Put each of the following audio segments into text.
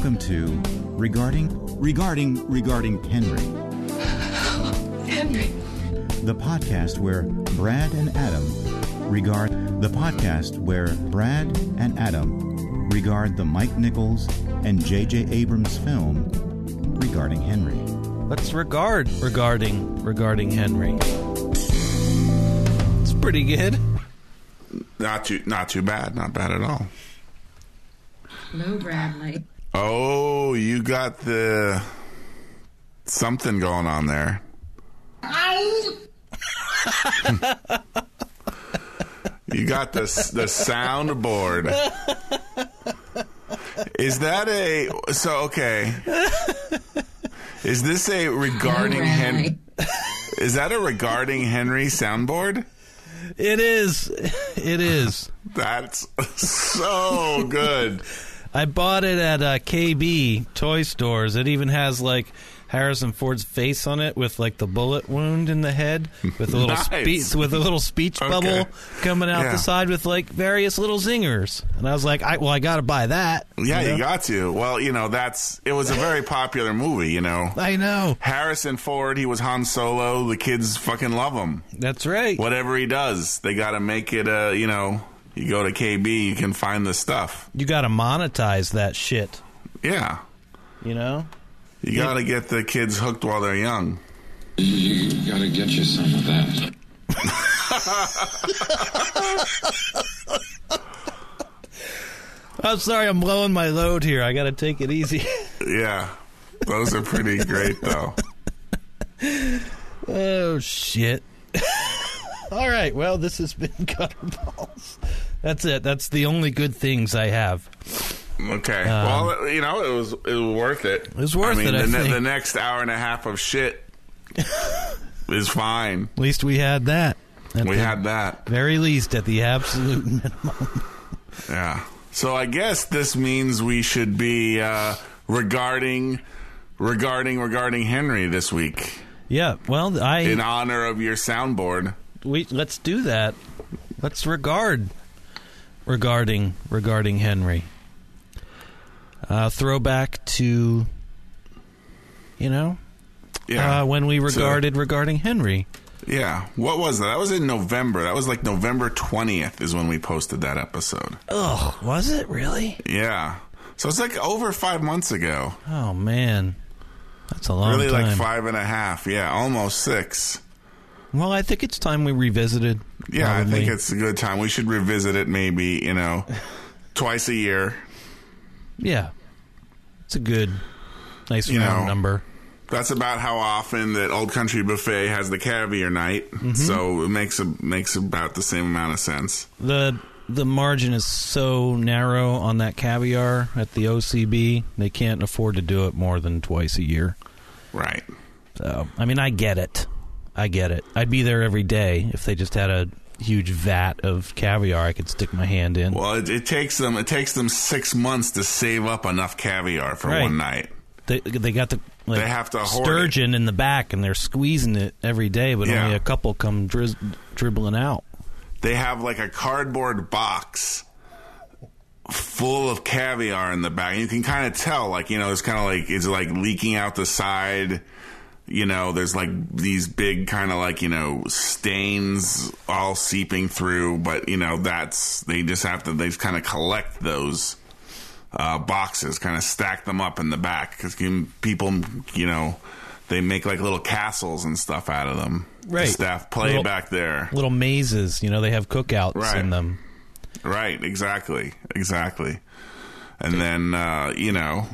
Welcome to Regarding Regarding Regarding Henry, Henry. the podcast where Brad and Adam regard the podcast where Brad and Adam regard the Mike Nichols and J.J. Abrams film regarding Henry. Let's regard regarding regarding Henry. It's pretty good. Not too, not too bad. Not bad at all. Hello, Bradley. Oh, you got the something going on there. you got the the soundboard. Is that a so okay? Is this a regarding Hello, Henry? Is that a regarding Henry soundboard? It is. It is. That's so good. I bought it at uh, KB toy stores. It even has like Harrison Ford's face on it with like the bullet wound in the head with a little Nice. speech with a little speech Okay. bubble coming out Yeah. the side with like various little zingers. And I was like, I, well, I got to buy that. Yeah, know? you got to. Well, you know, that's it was a very popular movie, you know. I know. Harrison Ford, he was Han Solo. The kids fucking love him. That's right. Whatever he does, they got to make it. Uh, you know, you go to KB, you can find the stuff. You got to monetize that shit. Yeah, You know. you got to get the kids hooked while they're young. You gotta get you some of that. I'm sorry, I'm blowing my load here. I got to take it easy. Yeah, those are pretty great though. oh shit. All right. Well, this has been Gutterballs. That's it. That's the only good things I have. Okay, well, you know, it was it was worth it. It was worth I mean, it, I The, ne- think. the next hour and a half of shit is fine. At least we had that. At We had that. very least at the absolute minimum. Yeah. So I guess this means we should be uh, regarding regarding regarding Henry this week Yeah. Well, I in honor of your soundboard. we let's do that. Let's regard regarding regarding Henry. Uh, throwback to you know Yeah. uh, when we So- regarded regarding Henry. yeah. What was that? That was in November. That was like November twentieth is when we posted that episode. Oh, was it really? Yeah. So it's like over five months ago. Oh man, that's a long time. really time. like five and a half. Yeah, almost six. Well, I think it's time we revisited. Yeah, I think it's a good time. We should revisit it maybe, you know, twice a year. yeah, it's a good, nice You round know. number. That's about how often that Old Country Buffet has the caviar night. Mm-hmm. So it makes a, makes about the same amount of sense. the The margin is so narrow on that caviar at the OCB; they can't afford to do it more than twice a year. Right. So, I mean, I get it. I get it. I'd be there every day if they just had a huge vat of caviar I could stick my hand in. Well, it, it takes them it takes them six months to save up enough caviar for Right. one night. They they got the like, They have to hoard sturgeon in the back, and they're squeezing it every day, but Yeah. only a couple come drizz- dribbling out. They have like a cardboard box full of caviar in the back. You can kind of tell, like you know, it's kind of like it's like leaking out the side. You know, there's like these big kind of like you know stains all seeping through, but you know that's they just have to they kind of collect those uh, boxes, kind of stack them up in the back because people, you know, they make like little castles and stuff out of them. The Right. staff play Little- back there. Little mazes, you know, they have cookouts Right. in them. Right, exactly, exactly. And then uh, you know,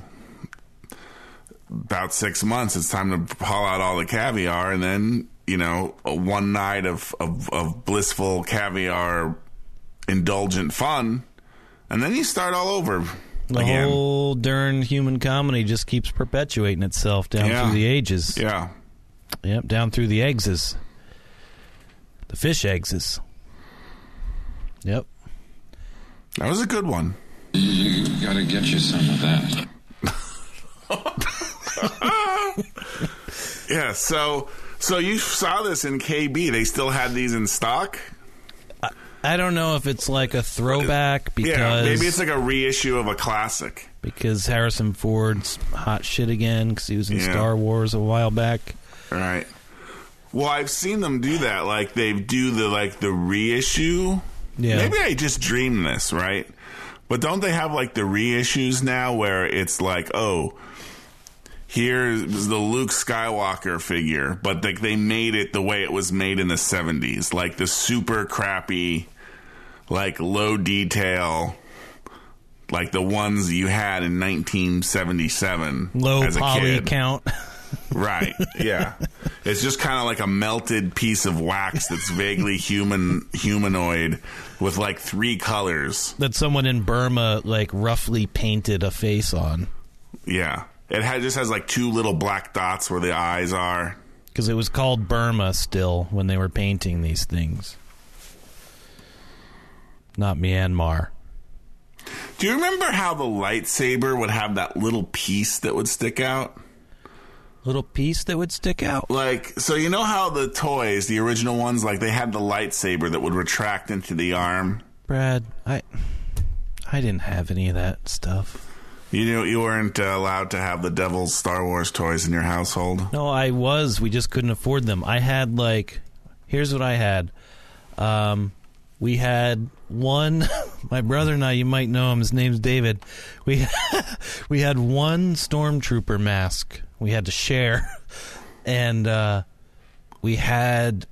about six months, it's time to haul out all the caviar, and then you know, one night of of, of blissful caviar, indulgent fun, and then you start all over The again. whole darn human comedy just keeps perpetuating itself down Yeah. through the ages. yeah, Yep, down through the eggses. The fish eggses. Yep. that was a good one. You gotta get you some of that. Yeah, so so you saw this in KB. They still had these in stock. I don't know if it's like a throwback because yeah, maybe it's like a reissue of a classic. because Harrison Ford's hot shit again because he was in Yeah. Star Wars a while back. Right. Well, I've seen them do that. Like they do the like the reissue. Yeah. Maybe I just dreamed this, right? But don't they have like the reissues now where it's like, oh, here's the Luke Skywalker figure, but like they made it the way it was made in the 70s, like the super crappy, like low detail, like the ones you had in 1977 Low as a poly kid. count. Right. Yeah. it's just kind of like a melted piece of wax that's vaguely human humanoid with like three colors. that someone in Burma like roughly painted a face on Yeah. It had, just has like two little black dots where the eyes are. because it was called Burma still when they were painting these things. Not Myanmar. Do you remember how the lightsaber would have that little piece that would stick out? Little piece that would stick out. Like, so you know how the toys, the original ones, like they had the lightsaber that would retract into the arm? Brad, I I didn't have any of that stuff. You you weren't uh, allowed to have the Devil's Star Wars toys in your household. No, I was. We just couldn't afford them. I had like, here's what I had. Um, we had one. My brother and I, you might know him. His name's David. We we had one stormtrooper mask. We had to share, and uh, we had.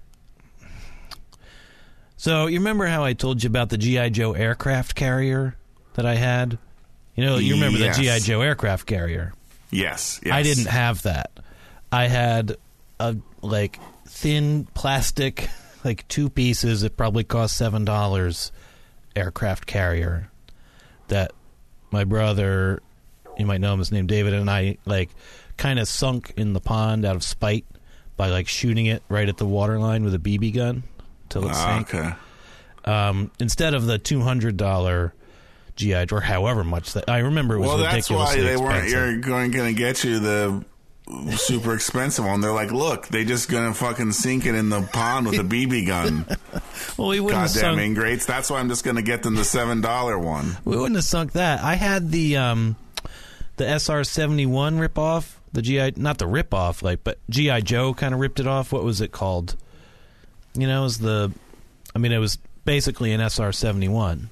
So you remember how I told you about the GI Joe aircraft carrier that I had? You know, you remember Yes. the GI Joe aircraft carrier. Yes, yes. I didn't have that. I had a like thin plastic, like two pieces. It probably cost seven dollars. Aircraft carrier that my brother, you might know him, his name David, and I like kind of sunk in the pond out of spite by like shooting it right at the waterline with a BB gun till it Ah, sank. okay. Um, instead of the two hundred dollar GI or however much that I remember it was Well, that's why they weren't you're going to get you the super expensive one. They're like, look, they just gonna fucking sink it in the pond with a BB gun. Well, we wouldn't Goddamn sunk, ingrates. That's why I'm just gonna get them the seven dollar one. we wouldn't have sunk that. I had the um, the SR seventy one rip off. The GI, not the rip off, like, but GI Joe kind of ripped it off. What was it called? You know, it was the, I mean, it was basically an SR seventy one,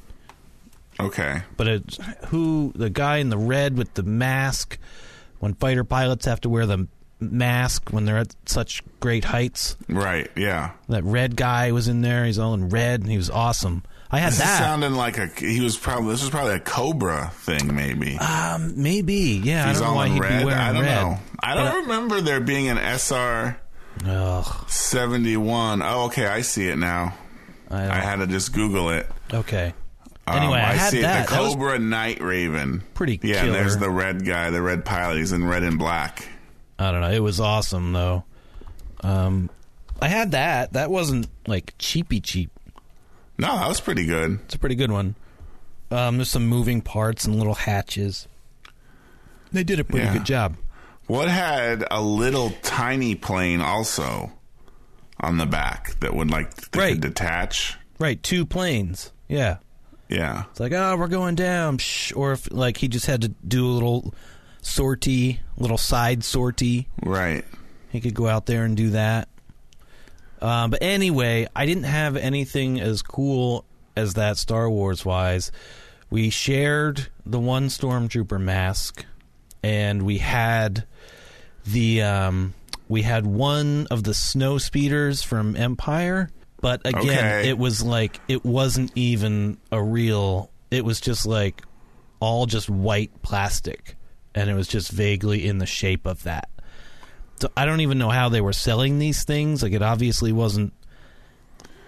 Okay. but it who the guy in the red with the mask. When fighter pilots have to wear the mask when they're at such great heights, Right. Yeah. that red guy was in there. He's all in red, and he was awesome. I had This that. sounding like a. He was probably. This was probably a Cobra thing. Maybe. Um, maybe. Yeah, He's I don't know all why in he'd red. be wearing I don't red. know. I don't remember there being an SR seventy one. Oh, okay. I see it now. I I had to just Google it. okay. Um, Anyway, I had see it. that. The That Cobra Night Raven. pretty Yeah, and there's the red guy, the red pilot. He's in red and black. I don't know. It was awesome though. Um, I had that. That wasn't like cheapy cheap. No, that was pretty good. It's a pretty good one. Um, there's some moving parts and little hatches. They did a pretty Yeah. good job. What had a little tiny plane also on the back that would like that Right. could detach? Right, two planes. Yeah. Yeah. It's like, oh, we're going down. Psh. Or if like he just had to do a little sortie, little side sortie. Right. He could go out there and do that. Um, but anyway, I didn't have anything as cool as that Star Wars wise. We shared the one stormtrooper mask, and we had the um, we had one of the snow speeders from Empire. But again, Okay. it was like it wasn't even a real. It was just like all just white plastic, and it was just vaguely in the shape of that. So I don't even know how they were selling these things. Like it obviously wasn't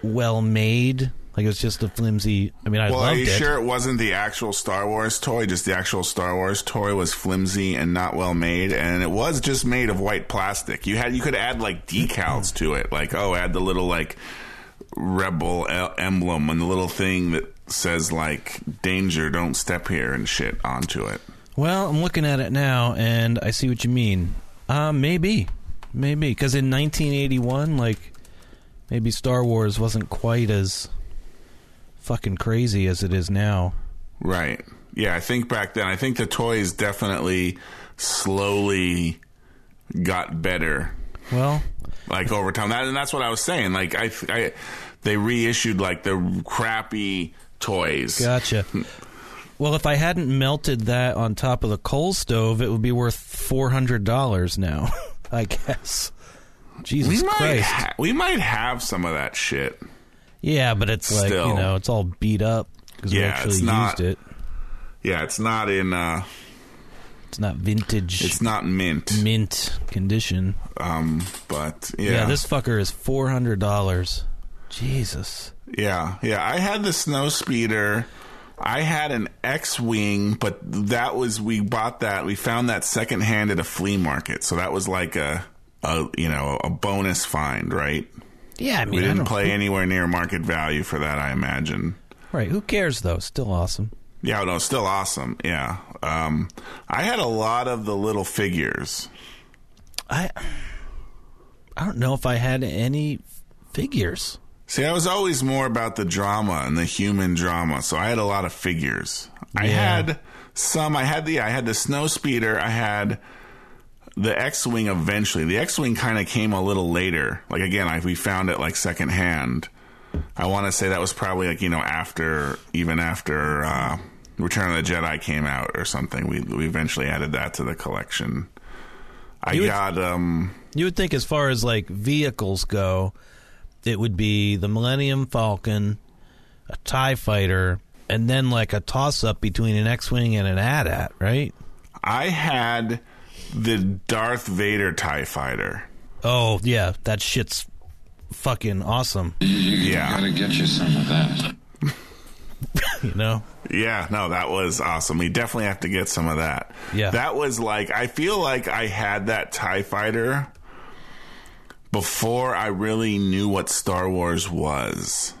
well made. Like it was just a flimsy. I mean, I Well, are you it. sure it wasn't the actual Star Wars toy? Just the actual Star Wars toy was flimsy and not well made, and it was just made of white plastic. You had you could add like decals to it, like oh, add the little like rebel emblem and the little thing that says like danger, don't step here and shit onto it. Well, I'm looking at it now, and I see what you mean. Uh, maybe, maybe because in 1981, like maybe Star Wars wasn't quite as fucking crazy as it is now. Right. Yeah, I think back then, I think the toys definitely slowly got better, Well, like over time. That, and that's what I was saying. Like I, I they reissued like the crappy toys. gotcha. Well, if I hadn't melted that on top of the coal stove, it would be worth four hundred dollars now. I guess. Jesus we might, Christ. ha- we might have some of that shit. yeah, but it's like Still. you know, it's all beat up because we actually it's not- used it. Yeah, it's not in. uh It's not vintage. It's not mint. mint condition. Um, but yeah, Yeah, this fucker is four hundred dollars. Jesus. Yeah, yeah. I had the snow speeder. I had an X-wing, but that was we bought that. We found that secondhand at a flea market, so that was like a, a you know a bonus find, right? Yeah, I mean, We didn't play anywhere near market value for that, I imagine. Right? Who cares though? Still awesome. Yeah, no, still awesome. Yeah, um, I had a lot of the little figures. I I don't know if I had any figures. See, I was always more about the drama and the human drama, so I had a lot of figures. I had some. I had the I had the snow speeder. I had the X-wing. Eventually, the X-wing kind of came a little later. Like again, I, we found it like secondhand. I want to say that was probably like you know after even after uh, Return of the Jedi came out or something. We we eventually added that to the collection. I would- got um You would think, as far as like vehicles go, it would be the Millennium Falcon, a Tie Fighter, and then like a toss up between an X-wing and an AT-AT, right? I had the Darth Vader Tie Fighter. Oh yeah, that shit's fucking awesome. You, you Yeah. gotta get you some of that. You know? Yeah, no, that was awesome. We definitely have to get some of that. Yeah. That was like, I feel like I had that TIE fighter before I really knew what Star Wars was.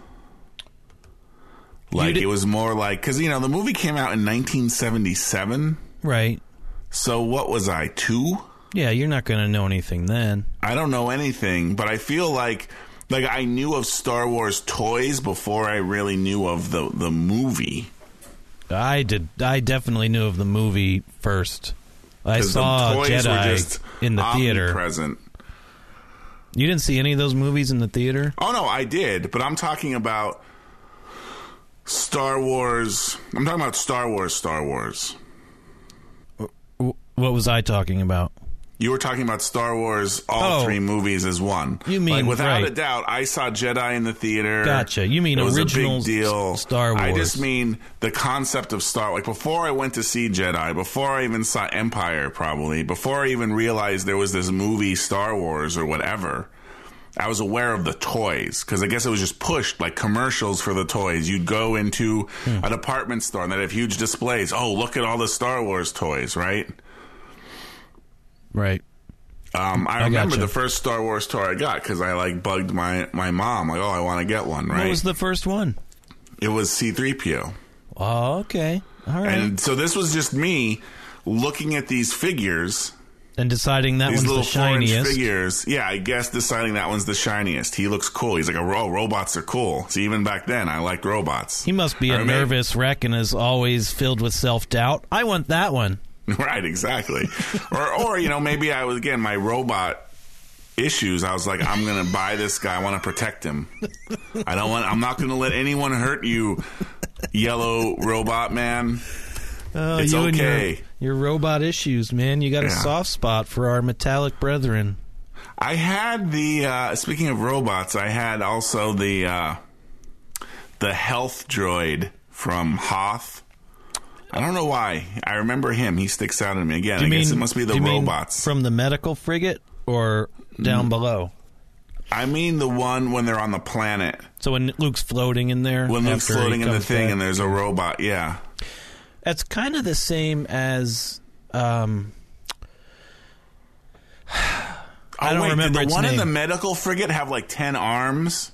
Like, it was more like, because, you know, the movie came out in 1977. Right? So what was I, two? Yeah, you're not gonna know anything then. I don't know anything, but I feel like like I knew of Star Wars toys before I really knew of the the movie. I did. I definitely knew of the movie first. I saw the toys were Jedi just in the theater. Present. You didn't see any of those movies in the theater? Oh no, I did, but I'm talking about Star Wars. I'm talking about Star Wars. Star Wars. What was I talking about? You were talking about Star Wars, all Oh. three movies as one. You mean- like, without right. a doubt? I saw Jedi in the theater. Gotcha. You mean it was original a big deal. Star I just mean the concept of Star. Like before I went to see Jedi, before I even saw Empire, probably before I even realized there was this movie Star Wars or whatever. I was aware of the toys because I guess it was just pushed like commercials for the toys. You'd go into Hmm. a department store and they'd have huge displays. Oh, look at all the Star Wars toys, right? Right. Um, I, I remember gotcha. the first Star Wars toy I got because I like bugged my, my mom like, oh, I want to get one, right? What was the first one? it was C3PO. Oh, okay. All right. And, so this was just me looking at these figures, and deciding that these one's the shiniest. figures. Yeah, I guess deciding that one's the shiniest. He looks cool. He's like, oh, robots are cool. See, even back then, I liked robots. He must be I a remember- nervous wreck and is always filled with self doubt. I want that one. right, exactly. or, or you know, maybe I was again my robot issues. I was like, I'm gonna buy this guy. I want to protect him. I don't want. I'm not gonna let anyone hurt you, yellow robot man. Oh, It's you and okay. your, your robot issues, man. You got a soft spot for our metallic brethren. I had the. Uh, speaking of robots, I had also the uh, the health droid from Hoth. I don't know why. I remember him. He sticks out at me again. I you guess mean it must be the mean robots. from the medical frigate or down below? I mean the one when they're on the planet. So when Luke's floating in there, When Luke's floating in the thing back. and there's a robot, yeah. It's kind of the same as. Um, I don't Oh, wait, remember Did the one in the medical frigate have like ten arms?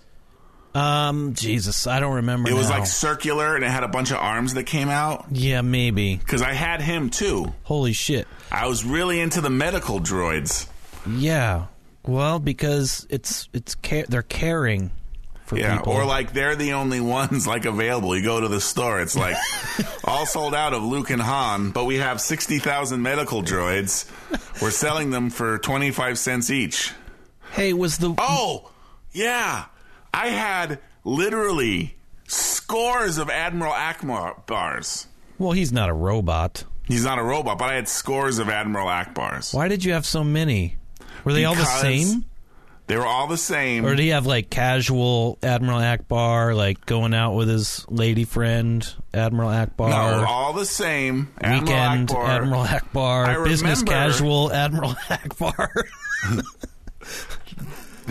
Um, Jesus, I don't remember. It was now. like circular and it had a bunch of arms that came out. yeah, maybe. Because I had him too. Holy shit. I was really into the medical droids. Yeah. Well, because it's it's ca- they're caring for Yeah, people. or like they're the only ones like available. You go to the store, it's like all sold out of Luke and Han, but we have sixty thousand medical droids. We're selling them for twenty five cents each. hey, was the Oh, yeah, I had literally scores of Admiral Ackbar bars. well? He's not a robot. He's not a robot, but I had scores of Admiral Ackbars. Why did you have so many? Were they all the same? They were all the same. Or did he have like casual Admiral Ackbar, like going out with his lady friend Admiral Ackbar? no, all the same. Admiral Weekend Ackbar. Admiral Ackbar, I business remember- casual Admiral Ackbar.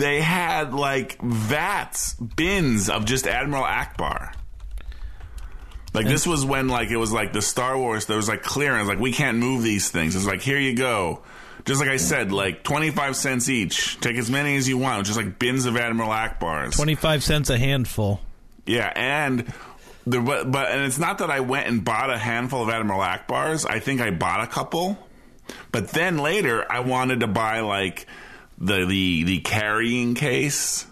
they had like vats, bins of just Admiral Ackbar. Like this was when like it was like the Star Wars. There was like clearance. Like we can't move these things. It's like here you go. Just like I said, like twenty five cents each. Take as many as you want. Just like bins of Admiral Ackbars. Twenty five cents a handful. Yeah, and the but, but and it's not that I went and bought a handful of Admiral Ackbars. I think I bought a couple, but then later I wanted to buy like the the the carrying case.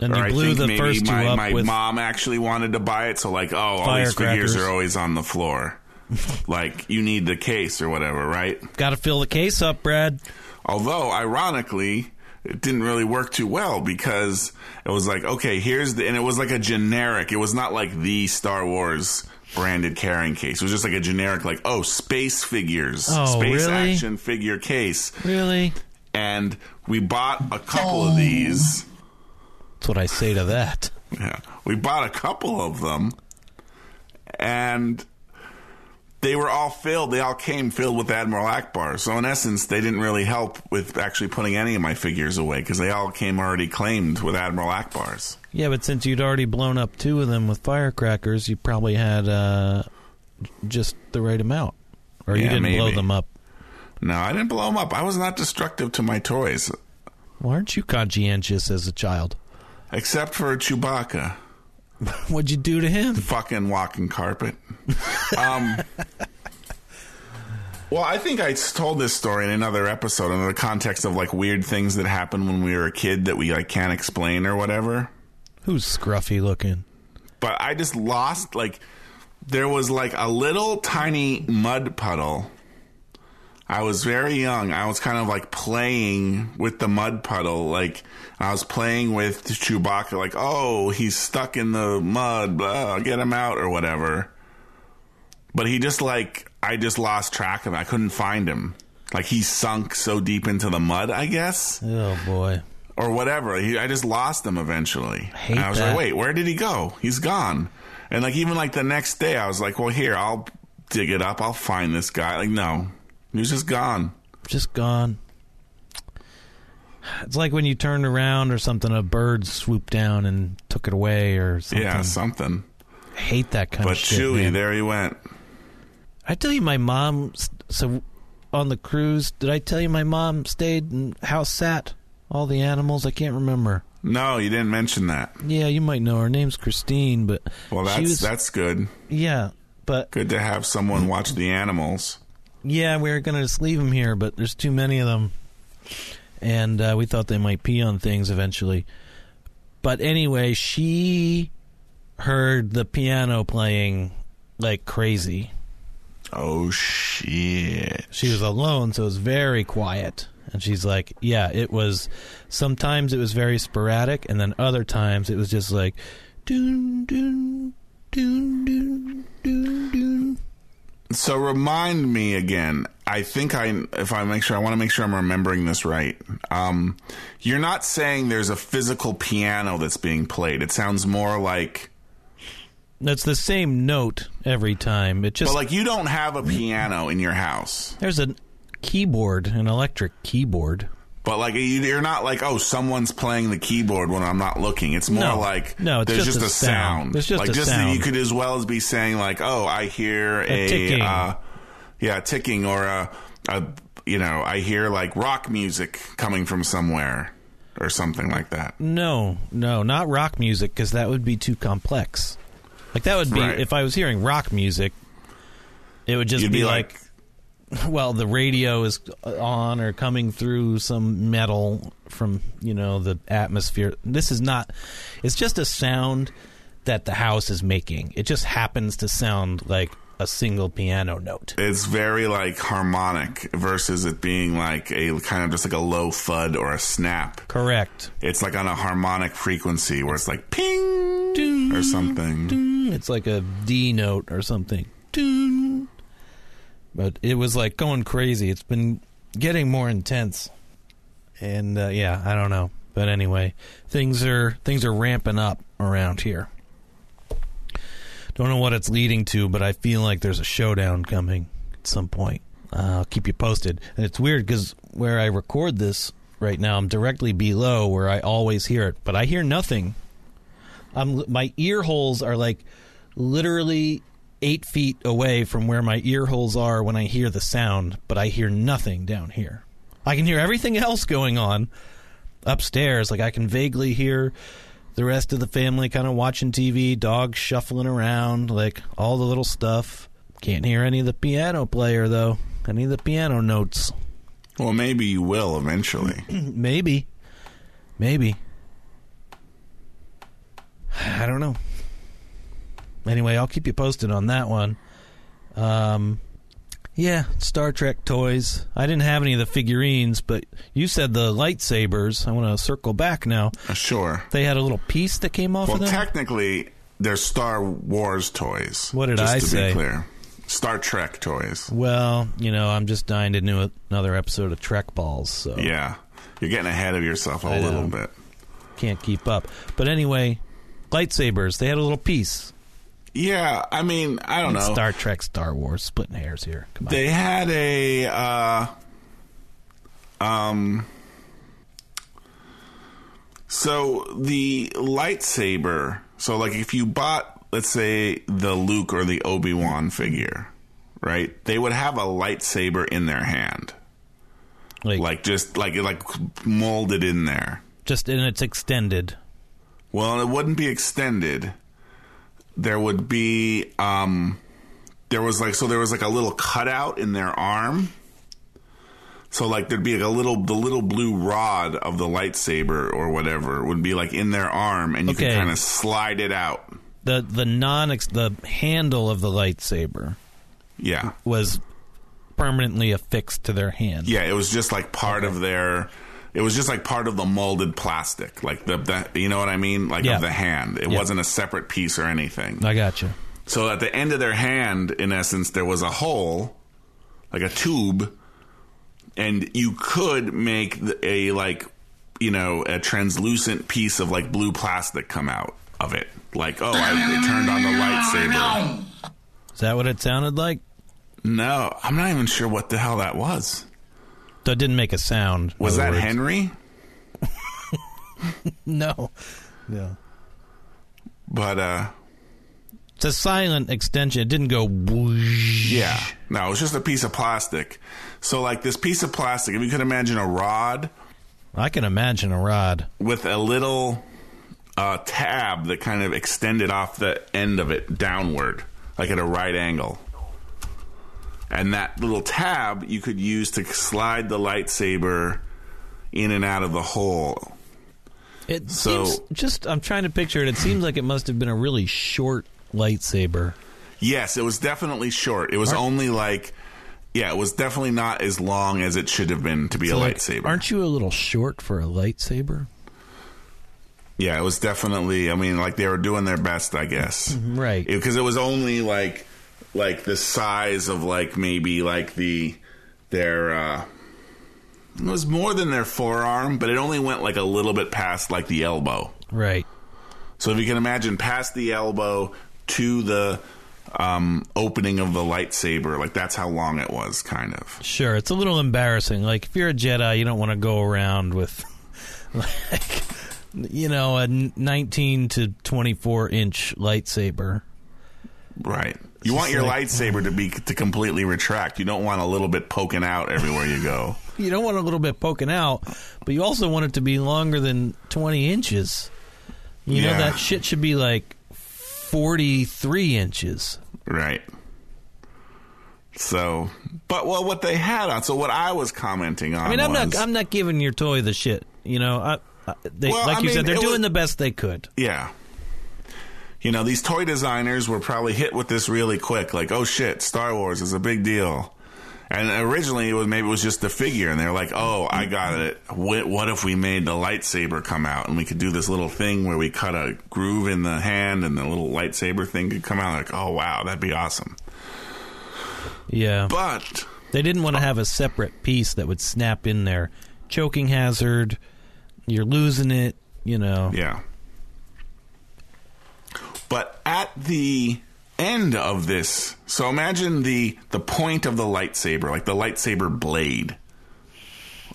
And Or I blew think the maybe first two my, up my with mom actually wanted to buy it. So like, oh, all these figures are always on the floor. like you need the case or whatever, right? got to fill the case up, Brad. Although, ironically, it didn't really work too well because it was like, okay, here's the, and it was like a generic. It was not like the Star Wars branded carrying case. It was just like a generic, like, oh, space figures, Oh, space really? action figure case. Really? And we bought a couple of these. That's what I say to that. Yeah, we bought a couple of them, and they were all filled. They all came filled with Admiral Ackbar. So in essence, they didn't really help with actually putting any of my figures away because they all came already claimed with Admiral Ackbars. Yeah, but since you'd already blown up two of them with firecrackers, you probably had uh, just the right amount, or you Yeah, didn't blow them up. No, I didn't blow them up. I was not destructive to my toys, Why aren't you conscientious as a child? except for Chewbacca, What'd you do to him? fucking walking carpet. um, well, I think I told this story in another episode in the context of like weird things that happened when we were a kid that we like can't explain or whatever. Who's scruffy looking? But I just lost like there was like a little tiny mud puddle. I was very young. I was kind of like playing with the mud puddle. Like I was playing with Chewbacca, like, oh, he's stuck in the mud, blah, get him out or whatever. But he just like I just lost track of him. I couldn't find him. Like he sunk so deep into the mud, I guess Oh boy. or whatever. He, I just lost him eventually. hate and I was that. like, wait, where did he go? He's gone. And like even like the next day, I was like, well, here, I'll dig it up. I'll find this guy. Like, no, he was just gone. Just gone. It's like when you turned around or something, a bird swooped down and took it away or something. Yeah, something. I hate that kind But of shit. Chewie, man. there he went. I tell you, my mom. So on the cruise, did I tell you my mom stayed and house sat all the animals? I can't remember. No, you didn't mention that. Yeah, you might know her name's Christine, but Well, that's was, that's good. yeah, but Good to have someone watch the animals. Yeah, we were gonna just leave them here, but there's too many of them, and uh, we thought they might pee on things eventually. But anyway, she heard the piano playing like crazy. Oh shit! She was alone, so it was very quiet. And she's like, "Yeah, it was. Sometimes it was very sporadic, and then other times it was just like, doon doon doon doon doon doon." So remind me again. I think I, if I make sure, I want to make sure I'm remembering this right. Um, you're not saying there's a physical piano that's being played. It sounds more like, That's the same note every time. It just but like you don't have a piano in your house. there's a keyboard, an electric keyboard. But like you- you're not like, oh, someone's playing the keyboard when I'm not looking. It's more No. like No, there's just just, a a sound. sound. There's just like a just sound. you could as well as be saying like, oh, I hear a, ticking. Uh, yeah, ticking or a, a you know, I hear like rock music coming from somewhere or something like that. No, no, not rock music because that would be too complex. Like that would be Right. if I was hearing rock music, it would just be, be like, like, well, the radio is on or coming through some metal from you know the atmosphere. This is not. It's just a sound that the house is making. It just happens to sound like a single piano note. It's very like harmonic versus it being like a kind of just like a low thud or a snap. Correct. It's like on a harmonic frequency where it's like ping or something. It's like a D note or something. But it was like going crazy. It's been getting more intense. And uh, yeah, I don't know. But anyway, things are things are ramping up around here. Don't know what it's leading to, but I feel like there's a showdown coming at some point. Uh, I'll keep you posted. And it's weird because where I record this right now, I'm directly below where I always hear it, but I hear nothing. I'm my ear holes are like literally eight feet away from where my ear holes are when I hear the sound, but I hear nothing down here. I can hear everything else going on upstairs. Like I can vaguely hear the rest of the family kind of watching TV, dogs shuffling around, like all the little stuff. Can't hear any of the piano player though. Any of the piano notes. Well, maybe you will eventually. Maybe. Maybe. I don't know. Anyway, I'll keep you posted on that one. Um, yeah, Star Trek toys. I didn't have any of the figurines, but you said the lightsabers. I want to circle back now. Uh, sure. They had a little piece that came off Well, of them. technically, they're Star Wars toys. What did just I to say? Be clear, Star Trek toys. well, you know, I'm just dying to do another episode of Trek Balls, so Yeah, you're getting ahead of yourself a I little know. bit. can't keep up. But anyway, lightsabers. They had a little piece. Yeah, I mean, I don't know. Star Trek, Star Wars, splitting hairs here. Come on. They had a uh, um. So the lightsaber. So like, if you bought, let's say, the Luke or the Obi Wan figure, right? They would have a lightsaber in their hand, like, like just like like molded in there. just and it's extended. Well, it wouldn't be extended. There would be um there was like so there was like a little cutout in their arm. So like there'd be like a little the little blue rod of the lightsaber or whatever would be like in their arm and you could kind of slide it out. the the non the handle of the lightsaber Yeah. was permanently affixed to their hand. Yeah, it was just like part of their it was just like part of the molded plastic, like the, the you know what I mean, like Yeah. of the hand. It Yeah. wasn't a separate piece or anything. I got you. So at the end of their hand, in essence, there was a hole, like a tube, and you could make a like, you know, a translucent piece of like blue plastic come out of it. Like, oh, I turned on the lightsaber. Is that what it sounded like? No, I'm not even sure what the hell that was. That didn't make a sound. Was that words. Henry? No. No. But uh, It's a silent extension. It didn't go whoosh. yeah, no, it was just a piece of plastic. So like this piece of plastic, if you could imagine a rod I can imagine a rod. with a little uh, tab that kind of extended off the end of it downward, like at a right angle. And that little tab you could use to slide the lightsaber in and out of the hole. It So- seems just I'm trying to picture it. It seems like it must have been a really short lightsaber. Yes, it was definitely short. It was Aren't- only like, yeah, it was definitely not as long as it should have been to be a Like, lightsaber. Aren't you a little short for a lightsaber? yeah, it was definitely. I mean, like they were doing their best, I guess. Mm-hmm, right. because it, was only like like the size of like maybe like the their uh it was more than their forearm but it only went like a little bit past like the elbow right. so if you can imagine past the elbow to the um opening of the lightsaber like that's how long it was kind of Sure, it's a little embarrassing. Like if you're a Jedi, you don't want to go around with like you know a 19 to 24 inch lightsaber. right you want your like- lightsaber to be to completely retract you don't want a little bit poking out everywhere you go You don't want a little bit poking out, but you also want it to be longer than 20 inches. You know that shit should be like 43 inches. right So, but well, what they had on. So what I was commenting on. I mean, I'm was, not I'm not giving your toy the shit. You know, I, I, they, Well, like I you mean, said, they're doing was- the best they could. Yeah. You know, these toy designers were probably hit with this really quick. Like, oh shit, Star Wars is a big deal. And originally, it was maybe it was just the figure, and they're like, "Oh, I got it. What, what if we made the lightsaber come out, and we could do this little thing where we cut a groove in the hand, and the little lightsaber thing could come out? Like, oh wow, that'd be awesome." Yeah, But they didn't want to have a separate piece that would snap in there. Choking hazard. You're losing it. You know. Yeah. But at the end of this, so imagine the the point of the lightsaber, like the lightsaber blade.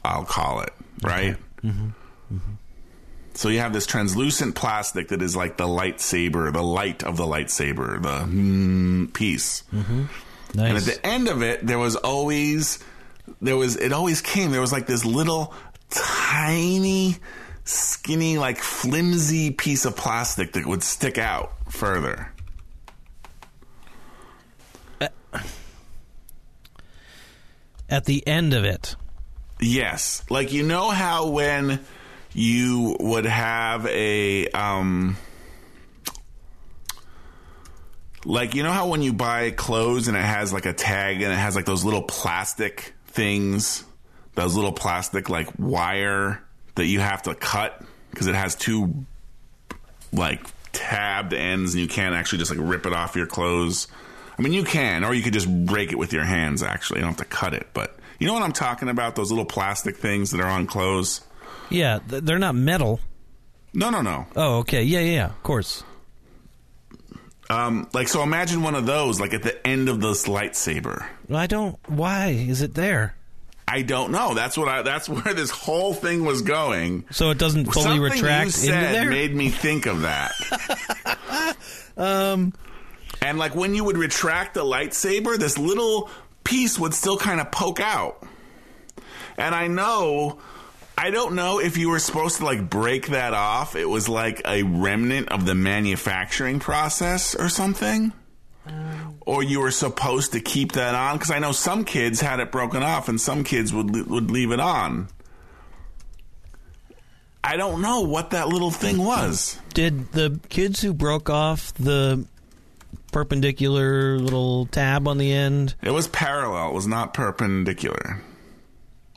I'll call it, right? Mm-hmm. Mm-hmm. Mm-hmm. So you have this translucent plastic that is like the lightsaber, the light of the lightsaber, the mm, piece. And at the end of it, there was always there was it always came. There was like this little tiny, skinny, like flimsy piece of plastic that would stick out further. At the end of it. Yes, like you know how when you would have a um like you know how when you buy clothes and it has like a tag and it has like those little plastic things, those little plastic like wire that you have to cut because it has two like tabbed ends and you can't actually just like rip it off your clothes. I mean, you can, or you could just break it with your hands. Actually, you don't have to cut it, but you know what I'm talking about? Those little plastic things that are on clothes. Yeah, th- they're not metal. No, no, no. Oh, okay. Yeah, yeah, yeah. Of course. Um, like so, imagine one of those, like at the end of this lightsaber. I don't. Why is it there? I don't know. That's what I. That's where this whole thing was going. So it doesn't fully Something retract you said into there. made me think of that. um, and like when you would retract the lightsaber, this little piece would still kind of poke out. And I know, I don't know if you were supposed to like break that off. It was like a remnant of the manufacturing process or something. Or you were supposed to keep that on because I know some kids had it broken off and some kids would would leave it on. I don't know what that little thing was. Did the kids who broke off the perpendicular little tab on the end? It was parallel. It was not perpendicular.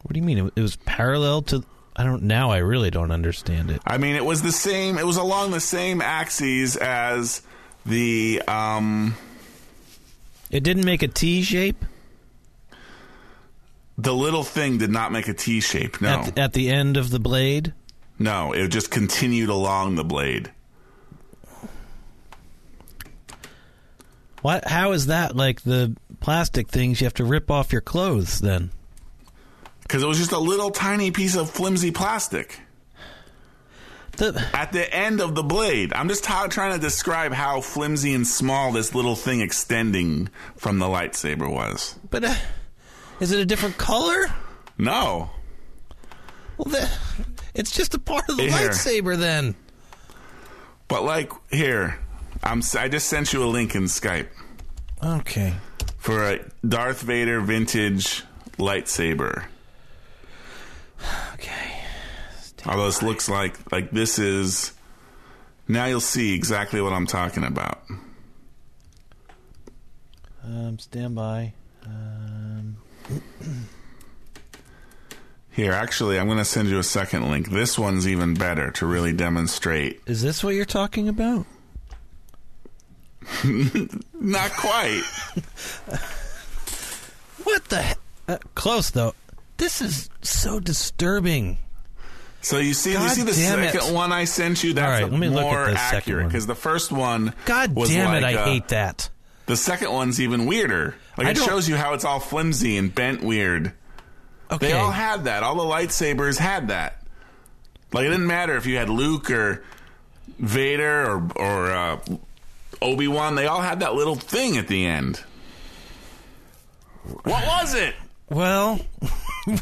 What do you mean? It, was parallel to. I don't. Now I really don't understand it. I mean, it was the same. It was along the same axes as the. um It didn't make a T shape The little thing did not make a T shape. No, at, the, at the end of the blade. no, it just continued along the blade. What? How is that like the plastic things you have to rip off your clothes? Then Because it was just a little tiny piece of flimsy plastic the at the end of the blade. I'm just ta- trying to describe how flimsy and small this little thing extending from the lightsaber was. but uh, is it a different color? No, Well, the, it's just a part of the Here. lightsaber. Then but like here, I'm. I just sent you a link in Skype. okay. for a Darth Vader vintage lightsaber. Okay. Although this looks like like this is now you'll see exactly what I'm talking about. Um, stand by. Um, Here, actually, I'm going to send you a second link. This one's even better to really demonstrate. is this what you're talking about? Not quite. What the? he- Uh, close though. This is so disturbing. So you see, you see the damn it. second one I sent you. That's right, let me look at more the accurate because the first one. God damn it! like I a- hate that. The second one's even weirder. Like I it shows you how it's all flimsy and bent weird. Okay. They all had that. All the lightsabers had that. Like it didn't matter if you had Luke or Vader or or uh, Obi Wan. They all had that little thing at the end. What was it? Well,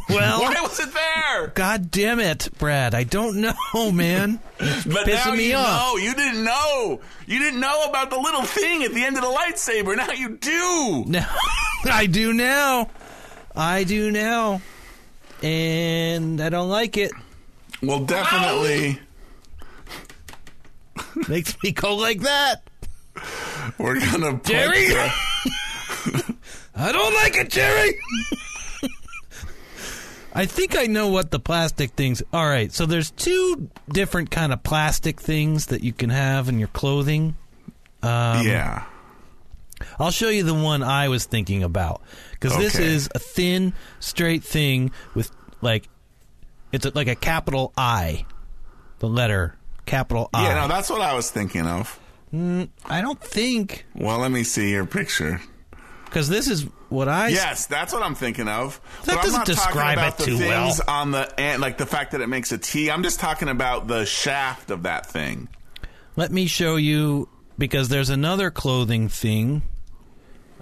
well. Why was it there? God damn it, Brad! I don't know, man. But pissing now me you off. know. You didn't know. You didn't know about the little thing at the end of the lightsaber. Now you do. Now, I do now. I do now. And I don't like it. Well, definitely, Makes me go like that. we're gonna Jerry? I don't like it, Jerry. I think I know what the plastic things. All right, so there's two different kind of plastic things that you can have in your clothing. Um, yeah. I'll show you the one I was thinking about because this is a thin, straight thing with like it's a, like a capital I, the letter capital I. Yeah, no, that's what I was thinking of. I don't think Well, let me see your picture. Because this is what I. Yes, that's what I'm thinking of. That but I'm doesn't describe talking about it the too things well. on the end, like the fact that it makes a T. I'm just talking about the shaft of that thing. Let me show you because there's another clothing thing.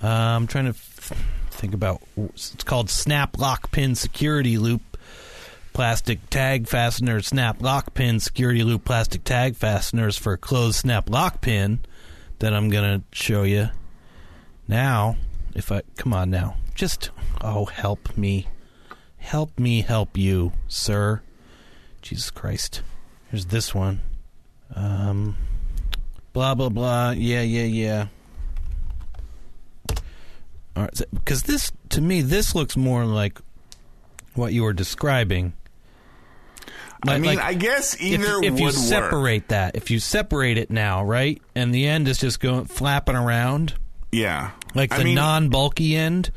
Uh, I'm trying to f- think about. It's called Snap Lock Pin Security Loop Plastic Tag Fastener. Snap Lock Pin Security Loop Plastic Tag Fasteners for closed snap lock pin that I'm gonna show you now. If I come on now, just oh help me, help me help you, sir. Jesus Christ. Here's this one. Um, blah blah blah. Yeah, yeah, yeah. All right, because this to me this looks more like what you were describing. I mean, like I guess if, either if would you work. separate that, if you separate it now, right, and the end is just going flapping around, Yeah, like I the mean, non-bulky end.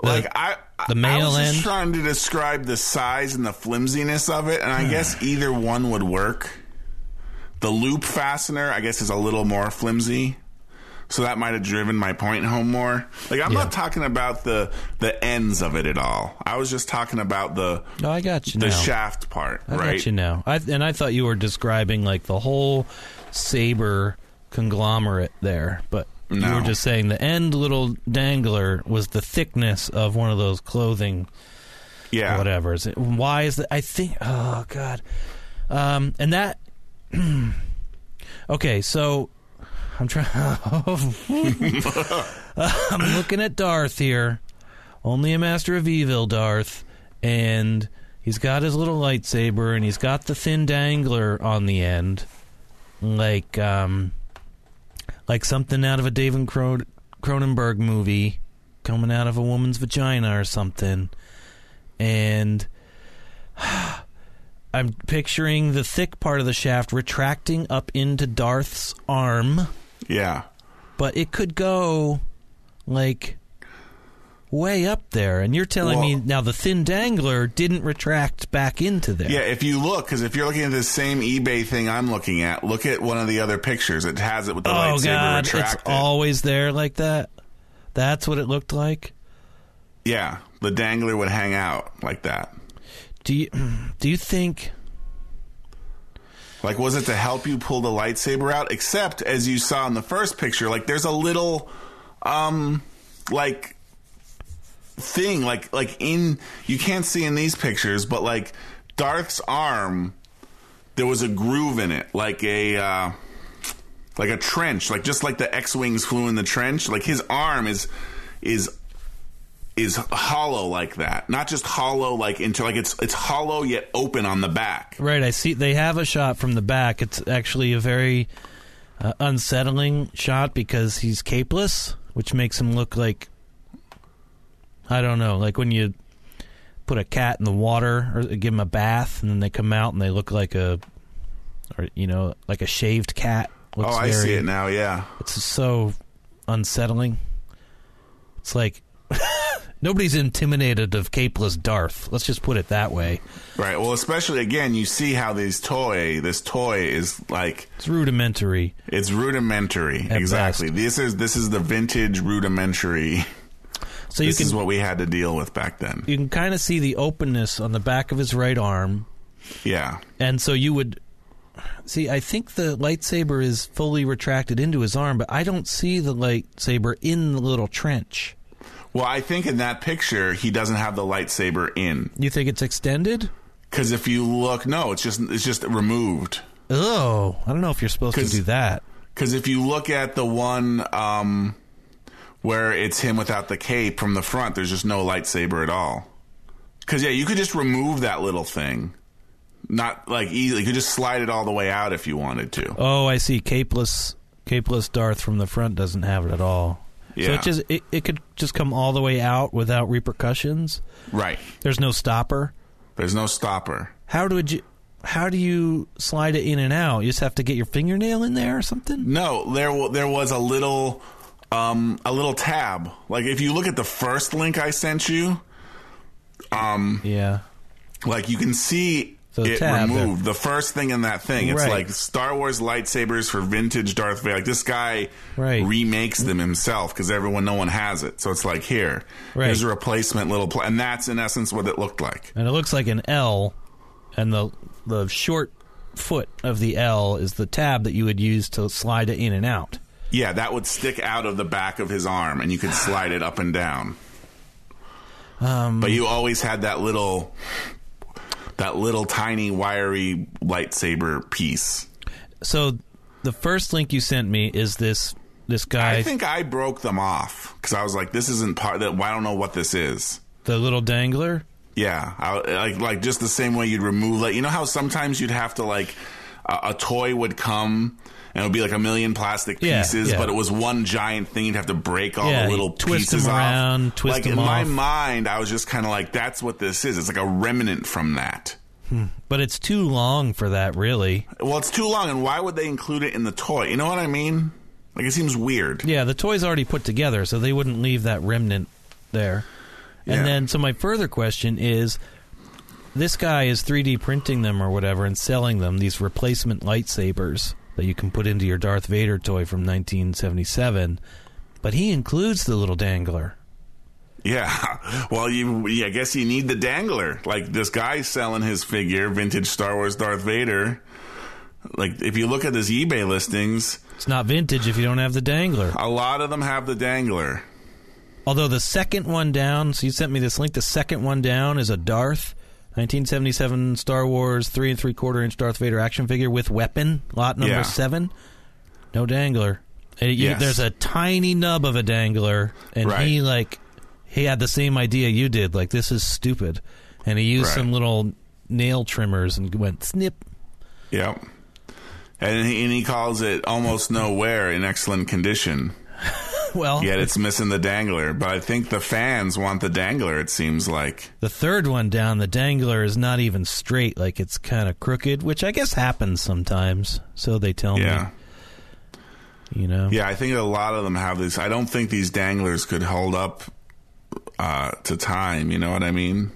the- like I, the I male was just end? trying to describe the size and the flimsiness of it, and I hmm. guess either one would work. The loop fastener, I guess, is a little more flimsy, so that might have driven my point home more. Like I'm Yeah. not talking about the the ends of it at all. I was just talking about the No, I got you the now. shaft part, I right? got you now. I, and I thought you were describing like the whole saber conglomerate there, but you were just saying the end little dangler was the thickness of one of those clothing Yeah, whatever. Is it, why is that? I think. Oh God. Um, and that. okay, so I'm trying. I'm looking at Darth here. Only a master of evil, Darth, and he's got his little lightsaber, and he's got the thin dangler on the end, like um, like something out of a David Cron- Cronenberg movie, coming out of a woman's vagina or something and I'm picturing the thick part of the shaft retracting up into Darth's arm, yeah. but it could go like way up there. And you're telling me now the thin dangler didn't retract back into there. Yeah, if you look, because if you're looking at the same eBay thing I'm looking at, look at one of the other pictures. It has it with the oh lightsaber God, it's always there like that. That's what it looked like. yeah, the dangler would hang out like that. Do you do you think? Like, was it to help you pull the lightsaber out? Except, as you saw in the first picture, like there's a little, um, like thing, like like in you can't see in these pictures, but like Darth's arm, there was a groove in it, like a. Uh, like a trench, like just like the X-wings flew in the trench. Like his arm is is is hollow like that, not just hollow like into like it's it's hollow yet open on the back. Right, I see. They have a shot from the back. It's actually a very uh, unsettling shot because he's capeless, which makes him look like I don't know, like when you put a cat in the water or give them a bath, and then they come out and they look like a, or you know, like a shaved cat. Looks oh, I very, see it now. Yeah. It's so unsettling. It's like nobody's intimidated of capeless Darth. Let's just put it that way. Right. Well, especially again, you see how this toy, this toy is like It's rudimentary. it's rudimentary. Exactly. This is this is the vintage rudimentary. So you this can is what we had to deal with back then. you can kind of see the openness on the back of his right arm, Yeah. and so you would see. I think the lightsaber is fully retracted into his arm, but I don't see the lightsaber in the little trench. Well, I think in that picture he doesn't have the lightsaber in You think it's extended? because if you look, no, it's just it's just removed. Oh, I don't know if you're supposed to do that. Because if you look at the one um, where it's him without the cape from the front. There's just no lightsaber at all. Because yeah, you could just remove that little thing, not like easily. You could just slide it all the way out if you wanted to. Oh, I see. Capeless, capeless Darth from the front doesn't have it at all. So Yeah. it just it, it could just come all the way out without repercussions. Right. There's no stopper. There's no stopper. How do you how do you slide it in and out? You just have to get your fingernail in there or something. No, there there was a little um a little tab. Like if you look at the first link I sent you, um Yeah. like you can see So it tab removed. The first thing in that thing, it's Right. like Star Wars lightsabers for vintage Darth Vader. Like this guy Right. remakes them himself because everyone, no one has it. So it's like here, Right. here's a replacement little, pl- and that's in essence what it looked like. And it looks like an L, and the the short foot of the L is the tab that you would use to slide it in and out. Yeah, that would stick out of the back of his arm, and you could slide it up and down. Um, but you always had that little, that little tiny wiry lightsaber piece. So the first link you sent me is this this guy, I think I broke them off because I was like, "This isn't part that. I don't know what this is." the little dangler. Yeah, I, like like just the same way you'd remove like you know how sometimes you'd have to like a, a toy would come and it would be like a million plastic Yeah, pieces, yeah. but it was one giant thing. You'd have to break all Yeah, the little twist pieces them off. around, twist like them in my mind, I was just kind of like, "That's what this is." It's like a remnant from that. Hmm. But it's too long for that, really. Well, it's too long, and why would they include it in the toy? You know what I mean? Like it seems weird. Yeah, the toy's already put together, so they wouldn't leave that remnant there. And then, so my further question is this guy is 3D printing them or whatever and selling them, these replacement lightsabers that you can put into your Darth Vader toy from 1977, but he includes the little dangler. Yeah. Well, you. Yeah, I guess you need the dangler. Like this guy selling his figure, vintage Star Wars Darth Vader. Like if you look at his eBay listings, It's not vintage if you don't have the dangler. a lot of them have the dangler. Although the second one down, so you sent me this link, the second one down is a Darth. 1977 Star Wars three and three quarter inch Darth Vader action figure with weapon, lot number Yeah. seven. No dangler. And you- There's a tiny nub of a dangler, and Right. he like he had the same idea you did. Like this is stupid, and he used Right. some little nail trimmers and went snip. Yep. And he, and he calls it almost nowhere in excellent condition. Well, Yet it's missing the dangler. But I think the fans want the dangler. It seems like. The third one down, the dangler is not even straight, like it's kind of crooked, which I guess happens sometimes. So they tell Yeah. me, you know. Yeah, I think a lot of them have this. I don't think these danglers could hold up uh, to time. You know what I mean?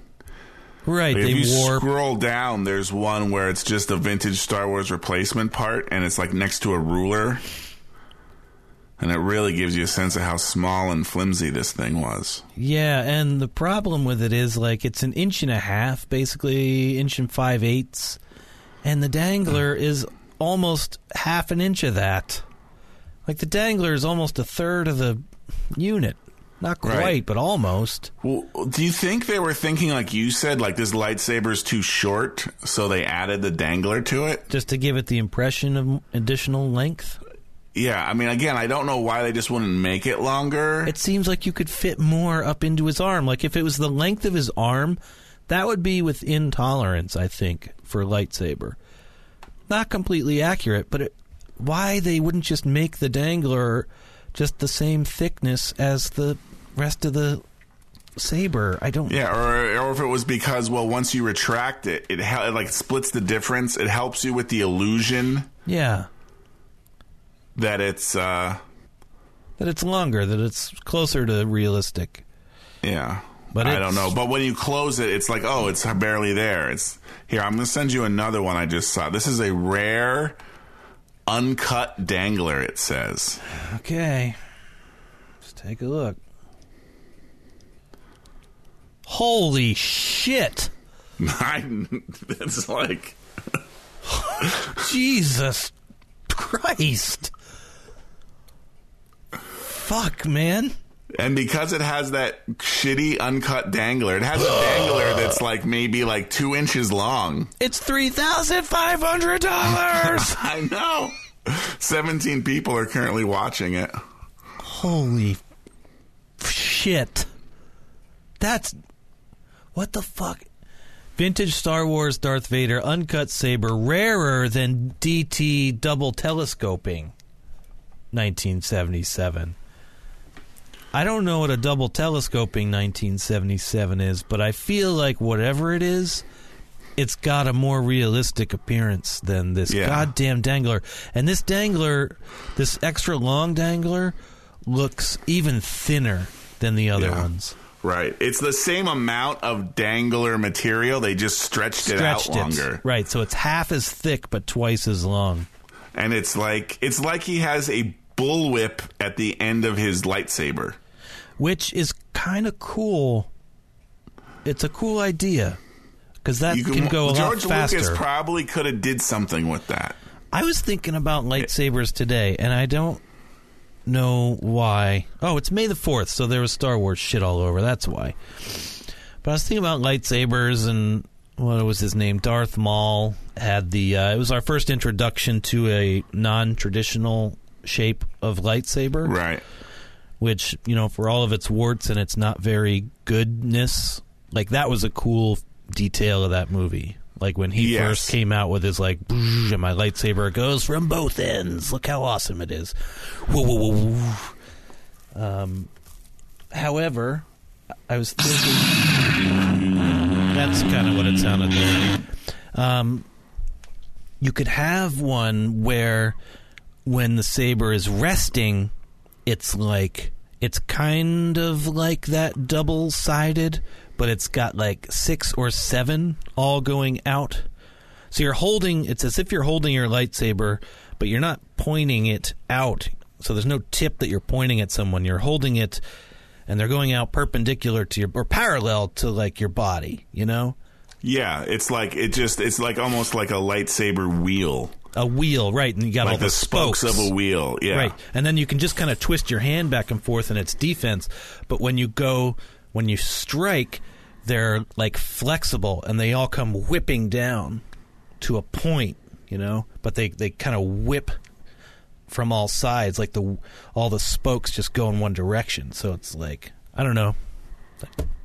Right, Like, if you warp. scroll down, there's one where it's just a vintage Star Wars replacement part, and it's like next to a ruler, and it really gives you a sense of how small and flimsy this thing was. Yeah, and the problem with it is like it's an inch and a half, basically inch and five eighths, and the dangler hmm. is almost half an inch of that. Like the dangler is almost a third of the unit. Not quite, Right. but almost. Well, do you think they were thinking, like you said, like this lightsaber's too short, so they added the dangler to it? Just to give it the impression of additional length. Yeah, I mean, again, I don't know why they just wouldn't make it longer. It seems like you could fit more up into his arm. Like if it was the length of his arm, that would be within tolerance, I think, for a lightsaber. Not completely accurate, but it, why they wouldn't just make the dangler just the same thickness as the rest of the saber? I don't. Yeah, or or if it was because well, once you retract it, it, it like splits the difference. It helps you with the illusion Yeah, that it's uh that it's longer, that it's closer to realistic. yeah. But I don't know. But when you close it, it's like oh, it's barely there. It's here. I'm gonna send you another one I just saw. This is a rare, uncut dangler. It says. Okay, let's take a look. Holy shit! It's like Jesus Christ. Fuck, man. And because it has that shitty uncut dangler, it has a dangler that's like maybe like two inches long. It's $3,500. I know. 17 people are currently watching it. Holy shit. That's what the fuck. Vintage Star Wars Darth Vader uncut saber rarer than DT double telescoping. 1977. I don't know what a double telescoping 1977 is, but I feel like whatever it is, it's got a more realistic appearance than this Yeah. goddamn dangler. And this dangler, this extra long dangler, looks even thinner than the other Yeah. ones. Right. It's the same amount of dangler material. They just stretched, it out longer. it. Right, so it's half as thick but twice as long. And it's like it's like he has a bullwhip at the end of his lightsaber. Which is kind of cool. It's a cool idea because that You can, go a George lot faster. Lucas probably could have did something with that. I was thinking about lightsabers today, and I don't know why. Oh, it's May the Fourth, so there was Star Wars shit all over. That's why. But I was thinking about lightsabers, and what was his name? Darth Maul had the. Uh, it was our first introduction to a non-traditional shape of lightsaber. Right. Which you know for all of its warts and its not very goodness like that was a cool detail of that movie like when he Yes. first came out with his like and my lightsaber goes from both ends look how awesome it is whoa, whoa, whoa, whoa. um however i was thinking that's kind of what it sounded like um you could have one where when the saber is resting it's like it's kind of like that double sided, but it's got like six or seven all going out. So you're holding it's as if you're holding your lightsaber, but you're not pointing it out. So there's no tip that you're pointing at someone. You're holding it and they're going out perpendicular to your or parallel to like your body, you know? Yeah, it's like it just it's like almost like a lightsaber wheel. A wheel, right, and you got all Like the spokes of a wheel. Yeah. Right. And then you can just kind of twist your hand back and forth in its defense. But when you go, when you strike, they're like flexible and they all come whipping down to a point, you know? But they, they kind of whip from all sides, like the all the spokes just go in one direction. So it's like, I don't know.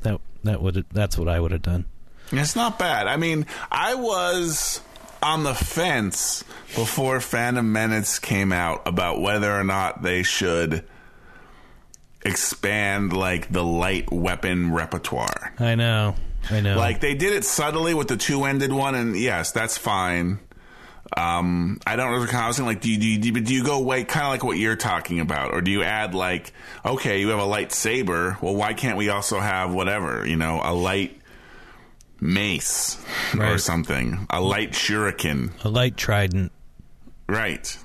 That that would that's what I would have done. It's not bad. I mean, I was on the fence before Phantom Menace came out about whether or not they should expand like the light weapon repertoire. I know. I know. Like they did it subtly with the two-ended one, and yes, that's fine. Um, I don't know. I was thinking, like, do you, do you, do you go way kind of like what you're talking about, or do you add like, okay, you have a lightsaber. Well, why can't we also have whatever, you know, a light mace or something, a light shuriken, a light trident. right?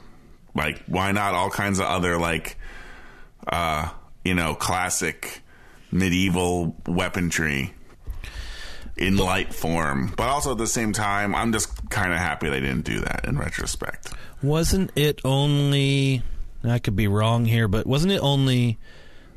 Like, why not all kinds of other like, uh, you know, classic medieval weaponry in light form. But also at the same time, I'm just kind of happy they didn't do that in retrospect. Wasn't it only? I could be wrong here, but wasn't it only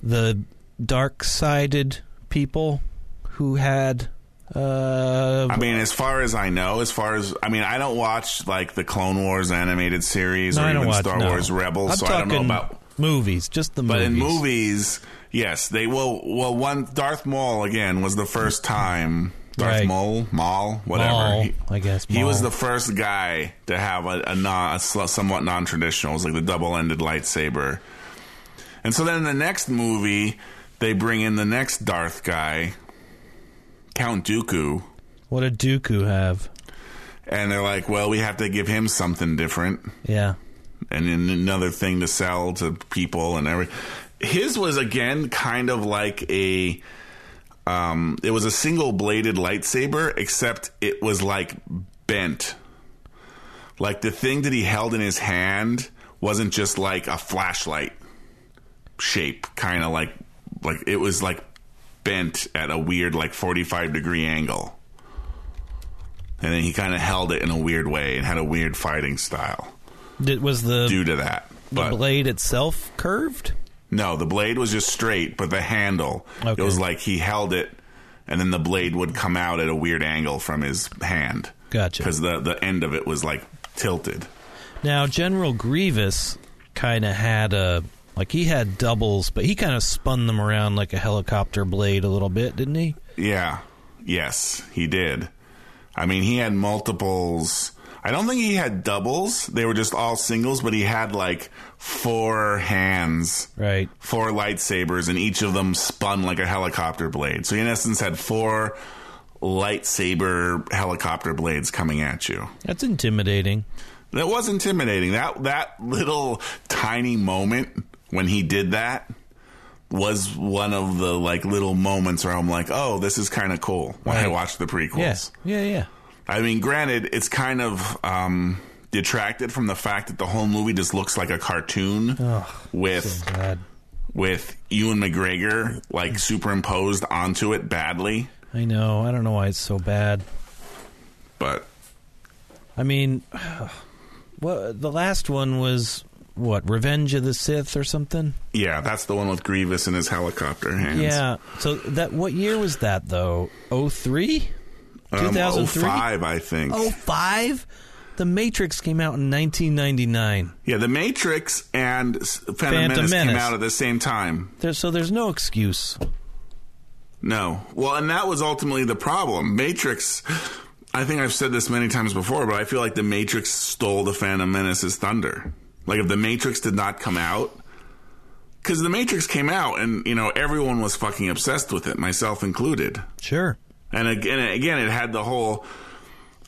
the dark-sided people who had? Uh, I mean, as far as I know, as far as I mean, I don't watch like the Clone Wars animated series no, or even watch, Star no. Wars Rebels, I'm so I don't know about. movies. Just the But movies. in movies, yes, they will. Well, one Darth Maul again was the first time. Darth Right. Maul, Maul, whatever. Maul, he, I guess he was the first guy to have a, a, non, a somewhat non-traditional. It was like the double-ended lightsaber. And so then in the next movie, they bring in the next Darth guy, Count Dooku, What did Dooku have? and they're like, "Well, we have to give him something different." Yeah, and then another thing to sell to people and every his was again kind of like a um it was a single bladed lightsaber except it was like bent like the thing that he held in his hand wasn't just like a flashlight shape kind of like like it was like bent at a weird like 45 degree angle and then he kind of held it in a weird way and had a weird fighting style did, was the due to that. the But blade itself curved? no, the blade was just straight, but the handle, Okay. it was like he held it, and then the blade would come out at a weird angle from his hand. Gotcha. Because the, the end of it was like tilted. Now, General Grievous kind of had a Like he had doubles, but he kind of spun them around like a helicopter blade a little bit, didn't he? Yeah. Yes, he did. I mean, he had multiples. I don't think he had doubles. They were just all singles, but he had like four hands, Right. four lightsabers, and each of them spun like a helicopter blade. So he, in essence, had four lightsaber helicopter blades coming at you. That's intimidating. That was intimidating. That that little tiny moment when he did that was one of the like little moments where I'm like, oh, this is kind of cool. When I Right. watched the prequels. Yeah. Yeah, yeah. I mean, granted, it's kind of um, detracted from the fact that the whole movie just looks like a cartoon with Bad. with Ewan McGregor like superimposed onto it badly. I know. I don't know why it's so bad. But I mean, well, the last one was what? Revenge of the Sith or something? yeah, that's the one with Grievous and his helicopter hands. Yeah. So that what year was that though? 03? um, 2003? 05, I think. 05? The Matrix came out in 1999. Yeah, The Matrix and Phantom, Phantom Menace, came out at the same time. There, so there's no excuse. No. Well, and that was ultimately the problem. Matrix, I think I've said this many times before, but I feel like The Matrix stole the Phantom Menace's thunder. Like, if The Matrix did not come out, because The Matrix came out and, you know, everyone was fucking obsessed with it, myself included. Sure. And again, again, it had the whole,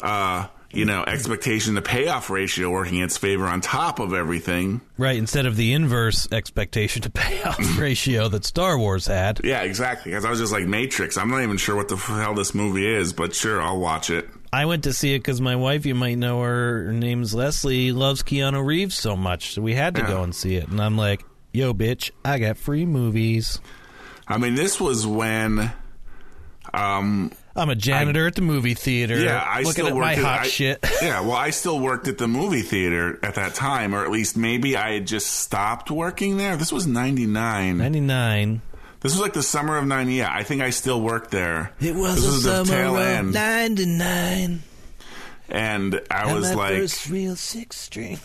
uh, you know, expectation to payoff ratio working in its favor on top of everything. Right, instead of the inverse expectation to payoff ratio that Star Wars had. Yeah, exactly. Because I was just like Matrix. I'm not even sure what the hell this movie is, but sure, I'll watch it. I went to see it because my wife, you might know her, her name's Leslie, loves Keanu Reeves so much. So we had to Yeah. go and see it. And I'm like, yo, bitch, I got free movies. I mean, this was when, um, I'm a janitor at the movie theater. yeah, I looking still at worked my at, hot I- shit. yeah, well, I still worked at the movie theater at that time, or at least maybe I had just stopped working there. This was '99. 99. This was like the summer of '90. Yeah, I think I still worked there. It was this was the tail of end, 99. and I was my like, first real six string.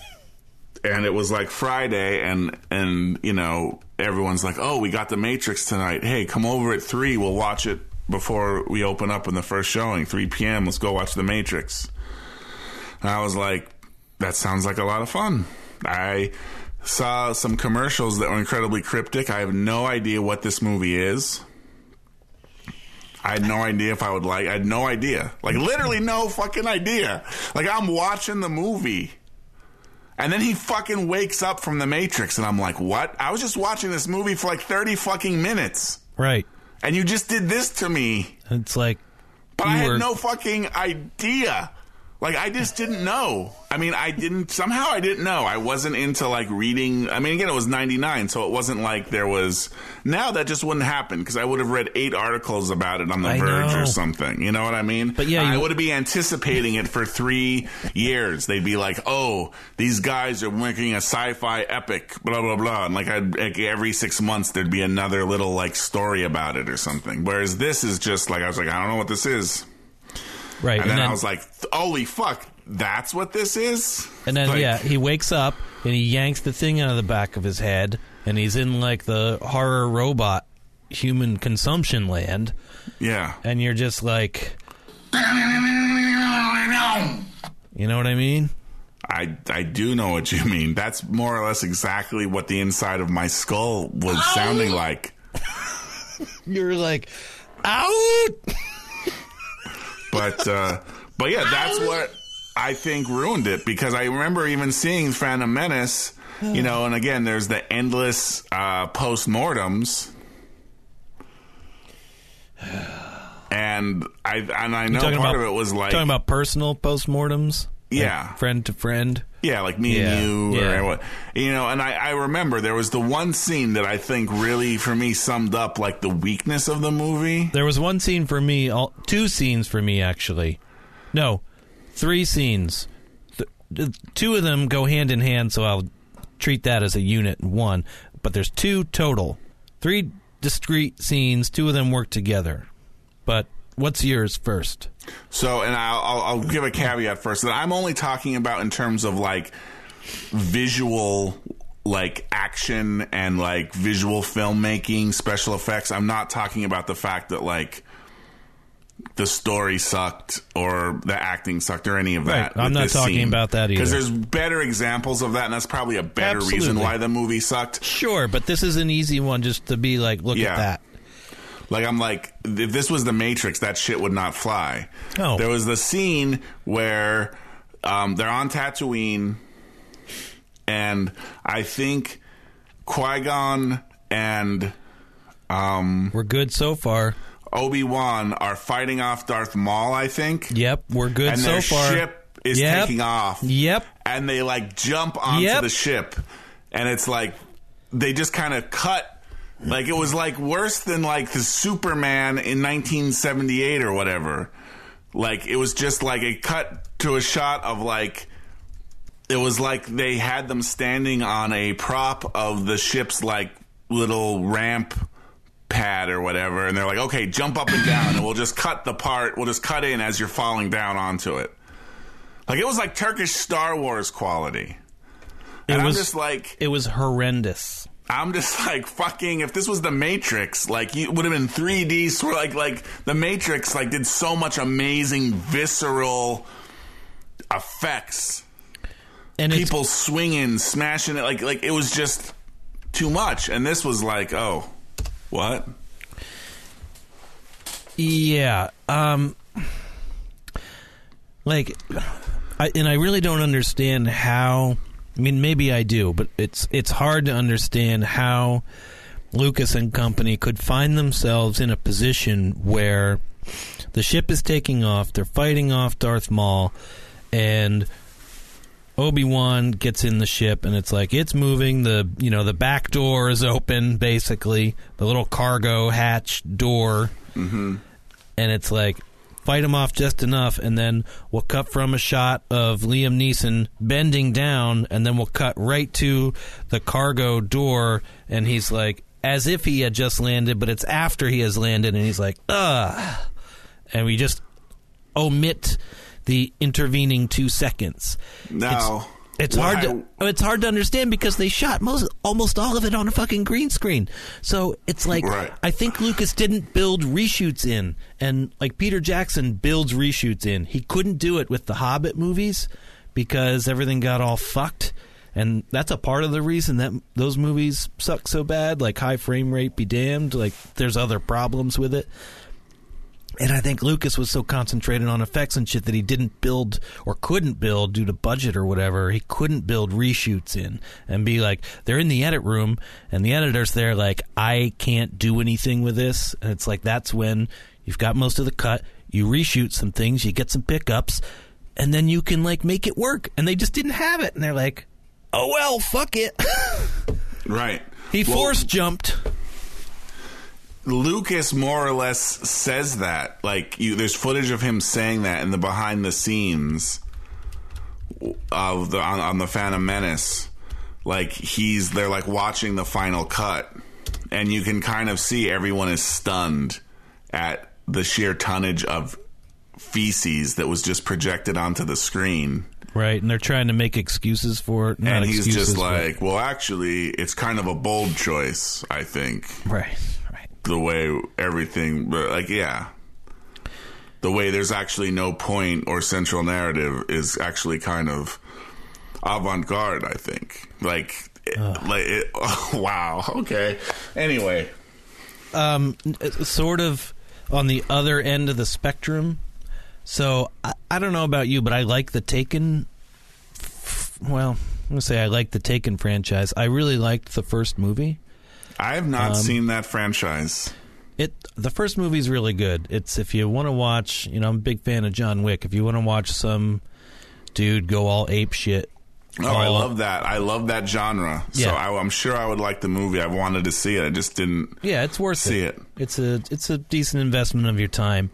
and it was like Friday, and and you know everyone's like, "Oh, we got the Matrix tonight. Hey, come over at three. We'll watch it before we open up in the first showing, three p.m. Let's go watch the Matrix." And I was like, "That sounds like a lot of fun." I saw some commercials that were incredibly cryptic. I have no idea what this movie is. I had no idea if I would like. I had no idea, like literally no fucking idea. Like I'm watching the movie. And then he fucking wakes up from the Matrix, and I'm like, what? I was just watching this movie for like 30 fucking minutes, Right. and you just did this to me. It's like, But I had no fucking idea. Like, I just didn't know. I mean, I didn't, somehow I didn't know. I wasn't into like reading. I mean, again, it was 99, so it wasn't like there was. Now that just wouldn't happen because I would have read eight articles about it on The I Verge know. or something. You know what I mean? But yeah, I would be anticipating it for three years. They'd be like, oh, these guys are making a sci fi epic, blah, blah, blah. And like, I'd, like every six months, there'd be another little like story about it or something. Whereas this is just like, I was like, I don't know what this is. Right. And, then, I was like, holy fuck, that's what this is? And then Like, yeah, he wakes up and he yanks the thing out of the back of his head, and he's in like the horror robot human consumption land, Yeah. and you're just like, you know what I mean? I, I do know what you mean. That's more or less exactly what the inside of my skull was sounding like. You're like, out. But uh, but yeah, that's what I think ruined it because I remember even seeing Phantom Menace, you know, and again, there's the endless uh, post-mortems. And I and I know part about of it was like talking about personal postmortems. Like Yeah. friend to friend. Yeah, like me Yeah, and you, yeah. or what, you know. And I, I remember there was the one scene that I think really, for me, summed up like the weakness of the movie. There was one scene for me, all, two scenes for me actually. No, three scenes. Th- th- two of them go hand in hand, so I'll treat that as a unit one. But there's two total, three discrete scenes. Two of them work together. But what's yours first? So, and I'll, I'll, give a caveat first that I'm only talking about in terms of like visual like action and like visual filmmaking, special effects. I'm not talking about the fact that like the story sucked or the acting sucked or any of that. Right. I'm not talking scene. about that either. Because there's better examples of that, and that's probably a better reason why the movie sucked. Sure, but this is an easy one just to be like, look Yeah. at that. Like I'm like, if this was the Matrix, that shit would not fly. Oh. There was the scene where um, they're on Tatooine, and I think Qui Gon and um, We're good so far. Obi Wan are fighting off Darth Maul. I think. Yep, we're good and so far. ship is Yep. taking off. Yep. And they like jump onto Yep. the ship, and it's like they just kind of cut. Like it was like worse than like the Superman in 1978 or whatever. Like it was just like a cut to a shot of like it was like they had them standing on a prop of the ship's like little ramp pad or whatever and they're like okay jump up and down and we'll just cut the part we'll just cut in as you're falling down onto it like it was like turkish star wars quality It was i'm just like it was horrendous. I'm just like fucking if this was the matrix like you- it would have been 3d sort of like like the matrix like did so much amazing visceral effects And it's people swinging, smashing it, like like it was just too much. And this was like, oh, what? Yeah. Um like I and I really don't understand how I mean maybe I do, but it's it's hard to understand how Lucas and company could find themselves in a position where the ship is taking off, they're fighting off Darth Maul and Obi-Wan gets in the ship and it's like it's moving the you know the back door is open basically the little cargo hatch door. Mm-hmm. And it's like fight him off just enough and then we'll cut from a shot of Liam Neeson bending down and then we'll cut right to the cargo door and he's like as if he had just landed but it's after he has landed and he's like ugh and we just omit the intervening two seconds No. it's Why- hard to it's hard to understand because they shot most almost all of it on a fucking green screen. So it's like Right. I think Lucas didn't build reshoots in, and like Peter Jackson builds reshoots in. He couldn't do it with the Hobbit movies because everything got all fucked. And that's a part of the reason that those movies suck so bad. Like high frame rate, be damned. Like there's other problems with it. And I think Lucas was so concentrated on effects and shit that he didn't build or couldn't build due to budget or whatever. He couldn't build reshoots in and be like, they're in the edit room and the editor's there, like, I can't do anything with this. And it's like, that's when you've got most of the cut, you reshoot some things, you get some pickups, and then you can, like, make it work. And they just didn't have it. And they're like, oh, well, fuck it. Right. he Well, force jumped. Lucas more or less says that. Like you there's footage of him saying that in the behind the scenes of the on, on the Phantom Menace. Like he's they're like watching the final cut and you can kind of see everyone is stunned at the sheer tonnage of feces that was just projected onto the screen. Right. And they're trying to make excuses for it. Not and he's excuses, just but- like, well, actually, it's kind of a bold choice, I think. right. The way everything but like yeah the way there's actually no point or central narrative is actually kind of avant-garde i think like it- like it, wow okay anyway um, sort of on the other end of the spectrum. So I, I don't know about you, but I like the Taken. Well, I'm gonna say I like the Taken franchise. I really liked the first movie. I have not Um, seen that franchise It the first movie's really good. It's if you want to watch, you know, I'm a big fan of John Wick. If you want to watch some dude go all ape shit. oh i love that i love that genre so Yeah. I, i'm sure i would like the movie I've wanted to see it i just didn't Yeah, it's worth See it. it. It's a it's a decent investment of your time.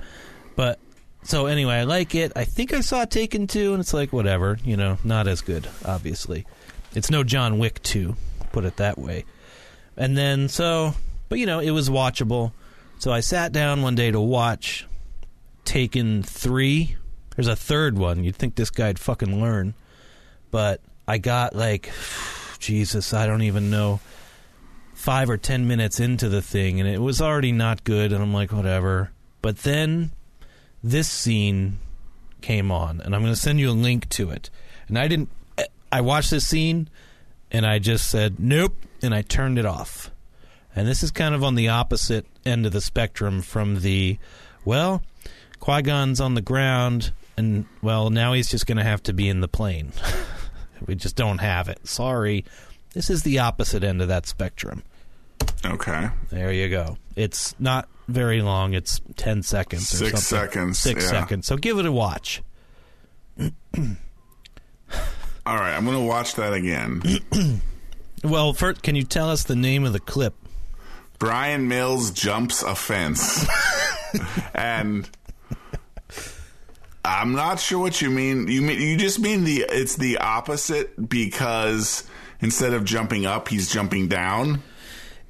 But so anyway, I like it. I think I saw Taken 2 and it's like whatever, you know, not as good, obviously. It's no John Wick 2, put it that way. And then so but you know, it was watchable. So I sat down one day to watch Taken 3. There's a third one. You'd think this guy'd fucking learn. But I got like Jesus, I don't even know, five or ten minutes into the thing, and it was already not good, and I'm like, whatever. But then this scene came on, and I'm going to send you a link to it. And I didn't, I watched this scene, and I just said, nope, and I turned it off. And this is kind of on the opposite end of the spectrum from the, well, Qui Gon's on the ground, and, well, now he's just going to have to be in the plane. we just don't have it. Sorry. This is the opposite end of that spectrum. Okay. There you go. It's not very long. It's 10 seconds or Six something. seconds, Six yeah. seconds. So give it a watch. All right, I'm going to watch that again. Well, first, can you tell us the name of the clip? Bryan Mills jumps a fence. and I'm not sure what you mean. You mean you just mean the it's the opposite because instead of jumping up, he's jumping down.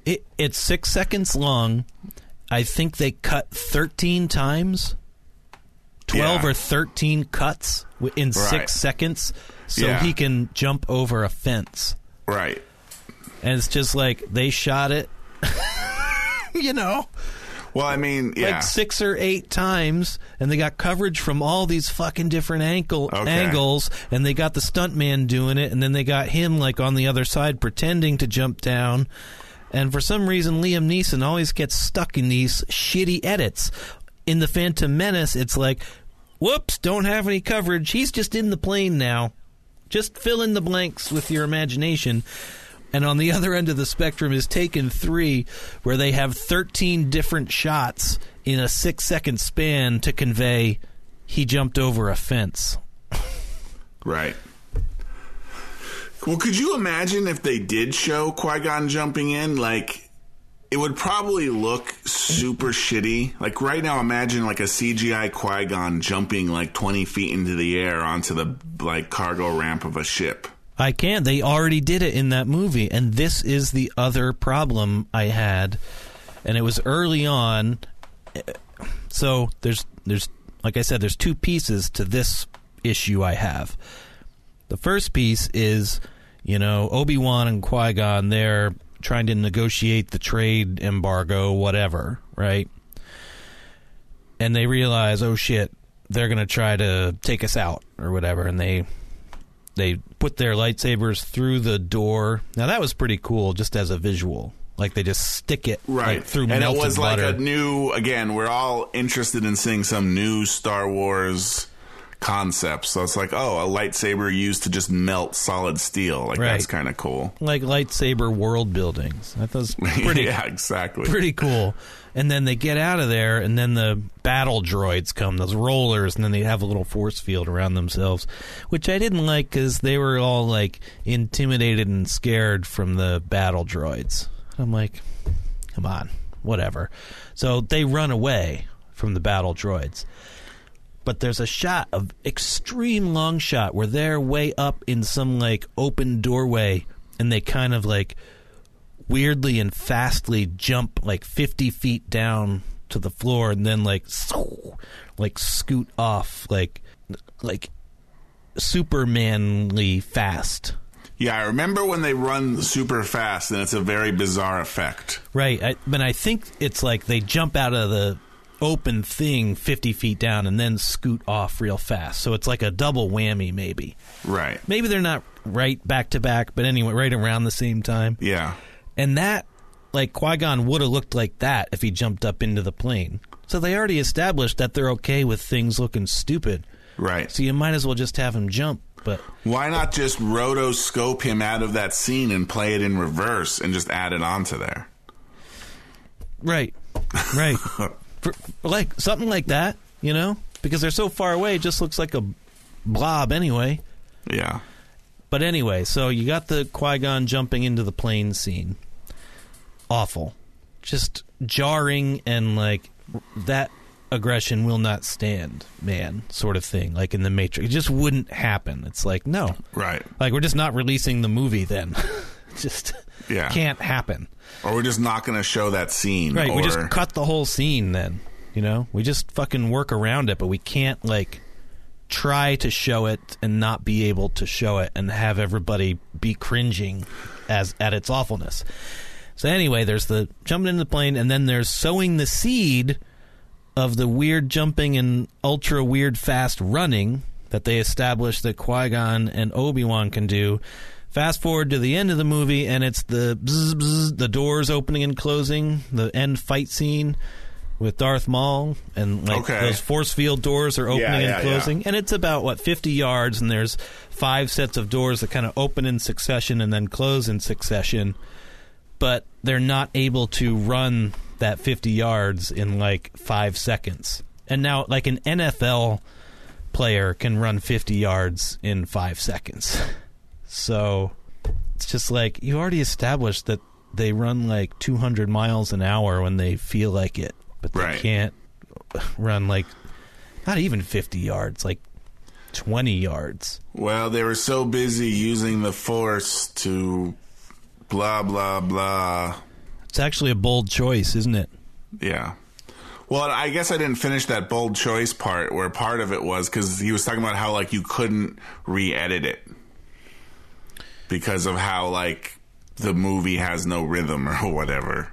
It, it's six seconds long. I think they cut 13 times, 12 Yeah. or 13 cuts in Right. six seconds so Yeah. he can jump over a fence. Right. And it's just like they shot it, you know, Well, I mean, yeah. like six or eight times, and they got coverage from all these fucking different ankle Okay. angles, and they got the stuntman doing it, and then they got him like on the other side pretending to jump down. And for some reason, Liam Neeson always gets stuck in these shitty edits. In the Phantom Menace, it's like, whoops, don't have any coverage. He's just in the plane now. Just fill in the blanks with your imagination. And on the other end of the spectrum is Taken 3, where they have 13 different shots in a six second span to convey he jumped over a fence. Right. Well, could you imagine if they did show Qui Gon jumping in? Like, it would probably look super shitty. Like, right now, imagine like a CGI Qui Gon jumping like 20 feet into the air onto the like cargo ramp of a ship. I can't. They already did it in that movie, and this is the other problem I had, and it was early on. So there's there's like I said, there's two pieces to this issue I have. The first piece is, you know, Obi Wan and Qui Gon. They're trying to negotiate the trade embargo, whatever, right? And they realize, oh shit, they're gonna try to take us out or whatever, and they they put their lightsabers through the door. Now that was pretty cool, just as a visual. Like they just stick it Right. like, through and it melted was butter. like a new, again, we're all interested in seeing some new Star Wars concepts. So it's like, oh, a lightsaber used to just melt solid steel. Like, Right. that's kind of cool. like lightsaber world buildings. That it was pretty yeah, exactly. pretty cool. And then they get out of there, and then the battle droids come, those rollers, and then they have a little force field around themselves, which I didn't like because they were all like intimidated and scared from the battle droids. I'm like, come on, whatever. So they run away from the battle droids. But there's a shot of extreme long shot where they're way up in some like open doorway, and they kind of like weirdly and fastly jump like 50 feet down to the floor and then like like scoot off like like supermanly fast Yeah, I remember when they run super fast, and it's a very bizarre effect. right I, but i think it's like they jump out of the open thing 50 feet down and then scoot off real fast so it's like a double whammy maybe Right. maybe they're not right back to back but anyway right around the same time Yeah. And that, like, Qui Gon would have looked like that if he jumped up into the plane. So they already established that they're okay with things looking stupid. Right. So you might as well just have him jump. But Why not just rotoscope him out of that scene and play it in reverse and just add it onto there? right, right, For, like something like that, you know, because they're so far away, it just looks like a blob anyway. Yeah. But anyway, so you got the Qui Gon jumping into the plane scene. Awful, just jarring and like that aggression will not stand, man, sort of thing. Like in the Matrix, it just wouldn't happen. It's like no, Right. like we're just not releasing the movie then. just Yeah. can't happen. Or we're just not going to show that scene. Right, Or, we just cut the whole scene then. You know, we just fucking work around it, but we can't like try to show it and not be able to show it and have everybody be cringing as at its awfulness. So anyway, there's the jumping into the plane and then there's sowing the seed of the weird jumping and ultra weird fast running that they established that Qui-Gon and Obi-Wan can do. Fast forward to the end of the movie and it's the bzz, bzz, the doors opening and closing, the end fight scene with Darth Maul and like Okay. those force field doors are opening Yeah, yeah, and closing and it's about what 50 yards and there's five sets of doors that kind of open in succession and then close in succession but they're not able to run that 50 yards in like 5 seconds. And now like an NFL player can run 50 yards in 5 seconds. So it's just like you already established that they run like 200 miles an hour when they feel like it but they Right. can't run like not even 50 yards like 20 yards. Well, they were so busy using the force to blah blah blah. it's actually a bold choice isn't it Yeah. Well, I guess I didn't finish that bold choice part where part of it was because he was talking about how like you couldn't re-edit it because of how like the movie has no rhythm or whatever.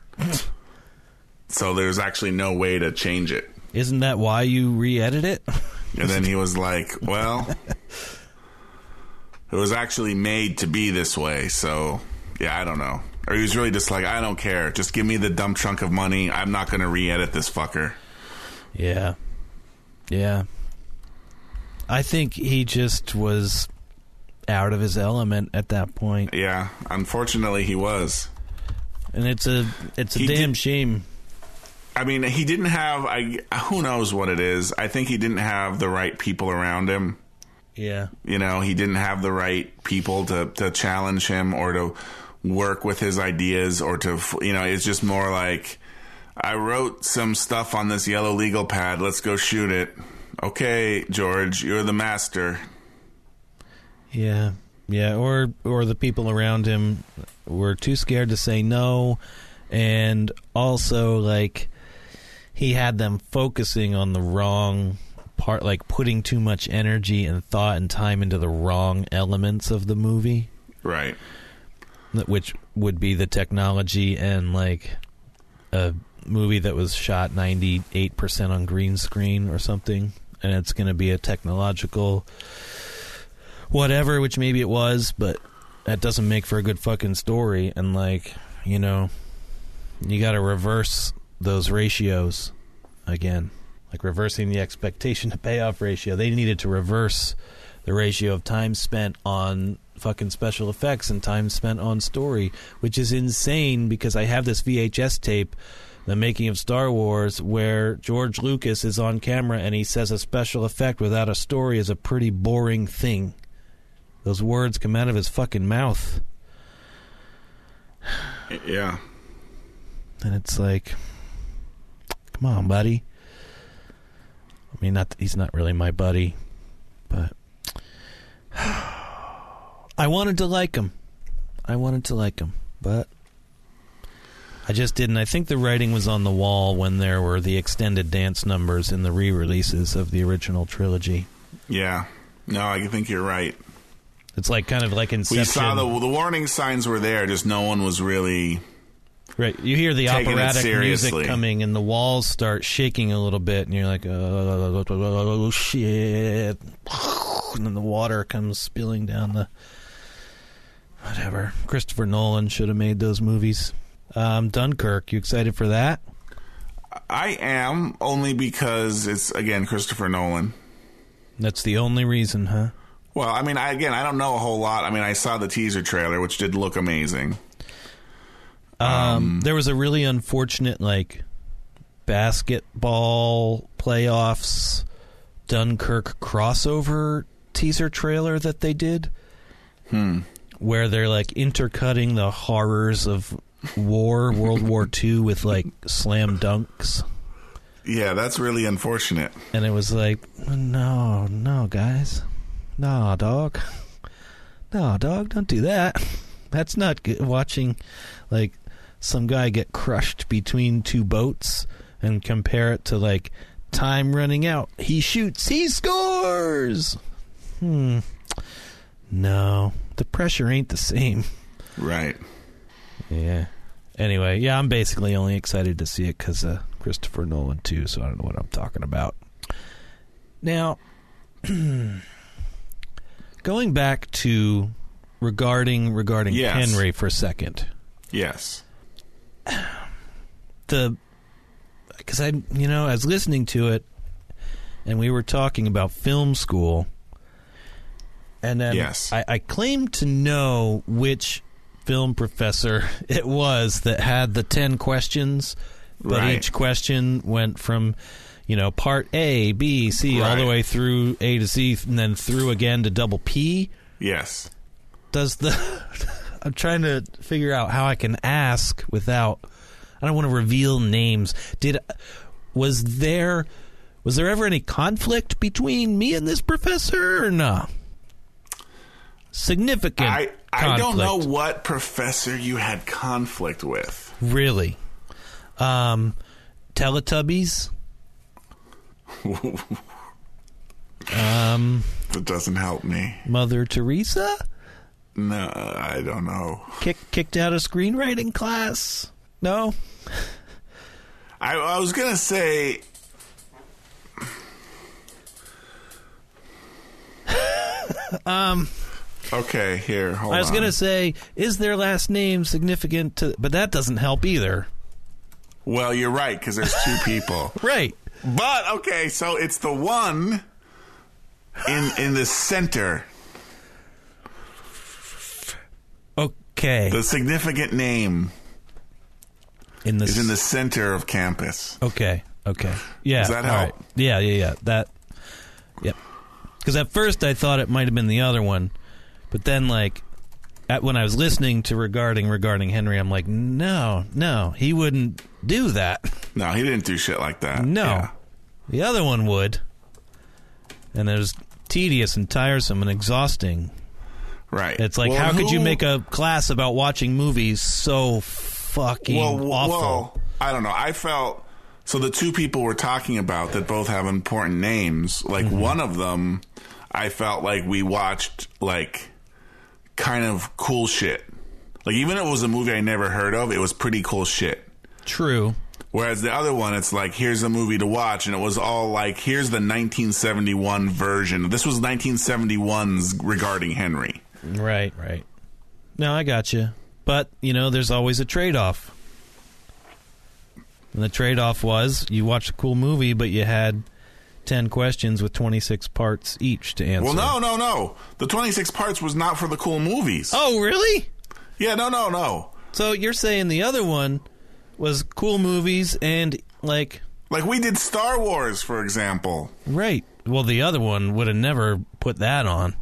so there's actually no way to change it. isn't that why you re-edit it And then he was like, "Well, it was actually made to be this way." So, yeah, I don't know. Or he was really just like, "I don't care. Just give me the dumb chunk of money. I'm not going to re-edit this fucker." Yeah. Yeah. I think he just was out of his element at that point. Yeah, unfortunately, he was. And it's a it's a He damn did- shame. I mean, he didn't have. I who knows what it is. I think he didn't have the right people around him. Yeah. You know, he didn't have the right people to to challenge him or to work with his ideas or to you know. It's just more like I wrote some stuff on this yellow legal pad. Let's go shoot it. Okay, George, you're the master. Yeah. Yeah, or or the people around him were too scared to say no and also like he had them focusing on the wrong part like putting too much energy and thought and time into the wrong elements of the movie. Right. Which would be the technology and like a movie that was shot 98% on green screen or something and it's going to be a technological whatever which maybe it was but that doesn't make for a good fucking story. And like you know you got to reverse those ratios again like reversing the expectation to payoff ratio. They needed to reverse the ratio of time spent on fucking special effects and time spent on story, which is insane because I have this VHS tape, the making of Star Wars, where George Lucas is on camera and he says a special effect without a story is a pretty boring thing. Those words come out of his fucking mouth. Yeah. And it's like, come on, buddy. I mean, not he's not really my buddy, but I wanted to like him. I wanted to like him, but I just didn't. I think the writing was on the wall when there were the extended dance numbers in the re-releases of the original trilogy. Yeah. No, I think you're right. It's like kind of like in Inception. We saw the the warning signs were there, just no one was really Right. You hear the operatic music coming, and the walls start shaking a little bit, and you're like, oh, shit. And then the water comes spilling down the. Whatever. Christopher Nolan should have made those movies. Um, Dunkirk, you excited for that? I am only because it's again Christopher Nolan. That's the only reason, huh? Well, I mean, I, again, I don't know a whole lot. I mean, I saw the teaser trailer, which did look amazing. Um, there was a really unfortunate, like, basketball playoffs Dunkirk crossover teaser trailer that they did. Hmm. Where they're, like, intercutting the horrors of war, World War II, with, like, slam dunks. Yeah, that's really unfortunate. And it was like, no, no, guys. No, dog. No, dog, don't do that. That's not good. Watching, like, some guy get crushed between two boats and compare it to, like, time running out. He shoots, he scores. Hmm. No, the pressure ain't the same. Right. Yeah. Anyway, yeah, I'm basically only excited to see it because uh, Christopher Nolan too. So I don't know what I'm talking about. Now, going back to regarding regarding Yes. Henry for a second. Yes. the because I you know I was listening to it and we were talking about film school and then Yes. I, I claimed to know which film professor it was that had the 10 questions but Right. each question went from you know part A B C all the way through A to Z and then through again to double P Yes. does the I'm trying to figure out how I can ask without I don't want to reveal names. Did was there was there ever any conflict between me and this professor or no? Significant I I don't know what professor you had conflict with. Really. Um Teletubbies? um That doesn't help me. Mother Teresa? No, I don't know. Kick, kicked out of screenwriting class? No? I, I was gonna say. Um Okay, here. Hold I was on. gonna say, is their last name significant to? But that doesn't help either. Well, you're right because there's two people. Right. But okay, so it's the one in in the center, Okay. the significant name in the is in the center of campus. Okay. Okay. Yeah. Does that help? Yeah. Yeah. Yeah. That. Yep. Because at first I thought it might have been the other one, but then like, at when I was listening to regarding regarding Henry, I'm like, no, no, he wouldn't do that. No, he didn't do shit like that. No. Yeah. The other one would. And it was tedious and tiresome and exhausting. Right. It's like, Well, how could you make a class about watching movies so fucking well, awful? well, I don't know. I felt so. The two people we're talking about that both have important names. Like Mm-hmm. one of them, I felt like we watched like kind of cool shit. Like even if it was a movie I never heard of, it was pretty cool shit. True. Whereas the other one, it's like here's a movie to watch, and it was all like here's the 1971 version. This was 1971's regarding Henry. Right, right. No, I got you. But, you know, there's always a trade off. And the trade off was you watched a cool movie, but you had 10 questions with 26 parts each to answer. Well, no, no, no. The 26 parts was not for the cool movies. Oh, really? Yeah, no, no, no. So you're saying the other one was cool movies and, like, Like we did Star Wars, for example. right. Well, the other one would have never put that on.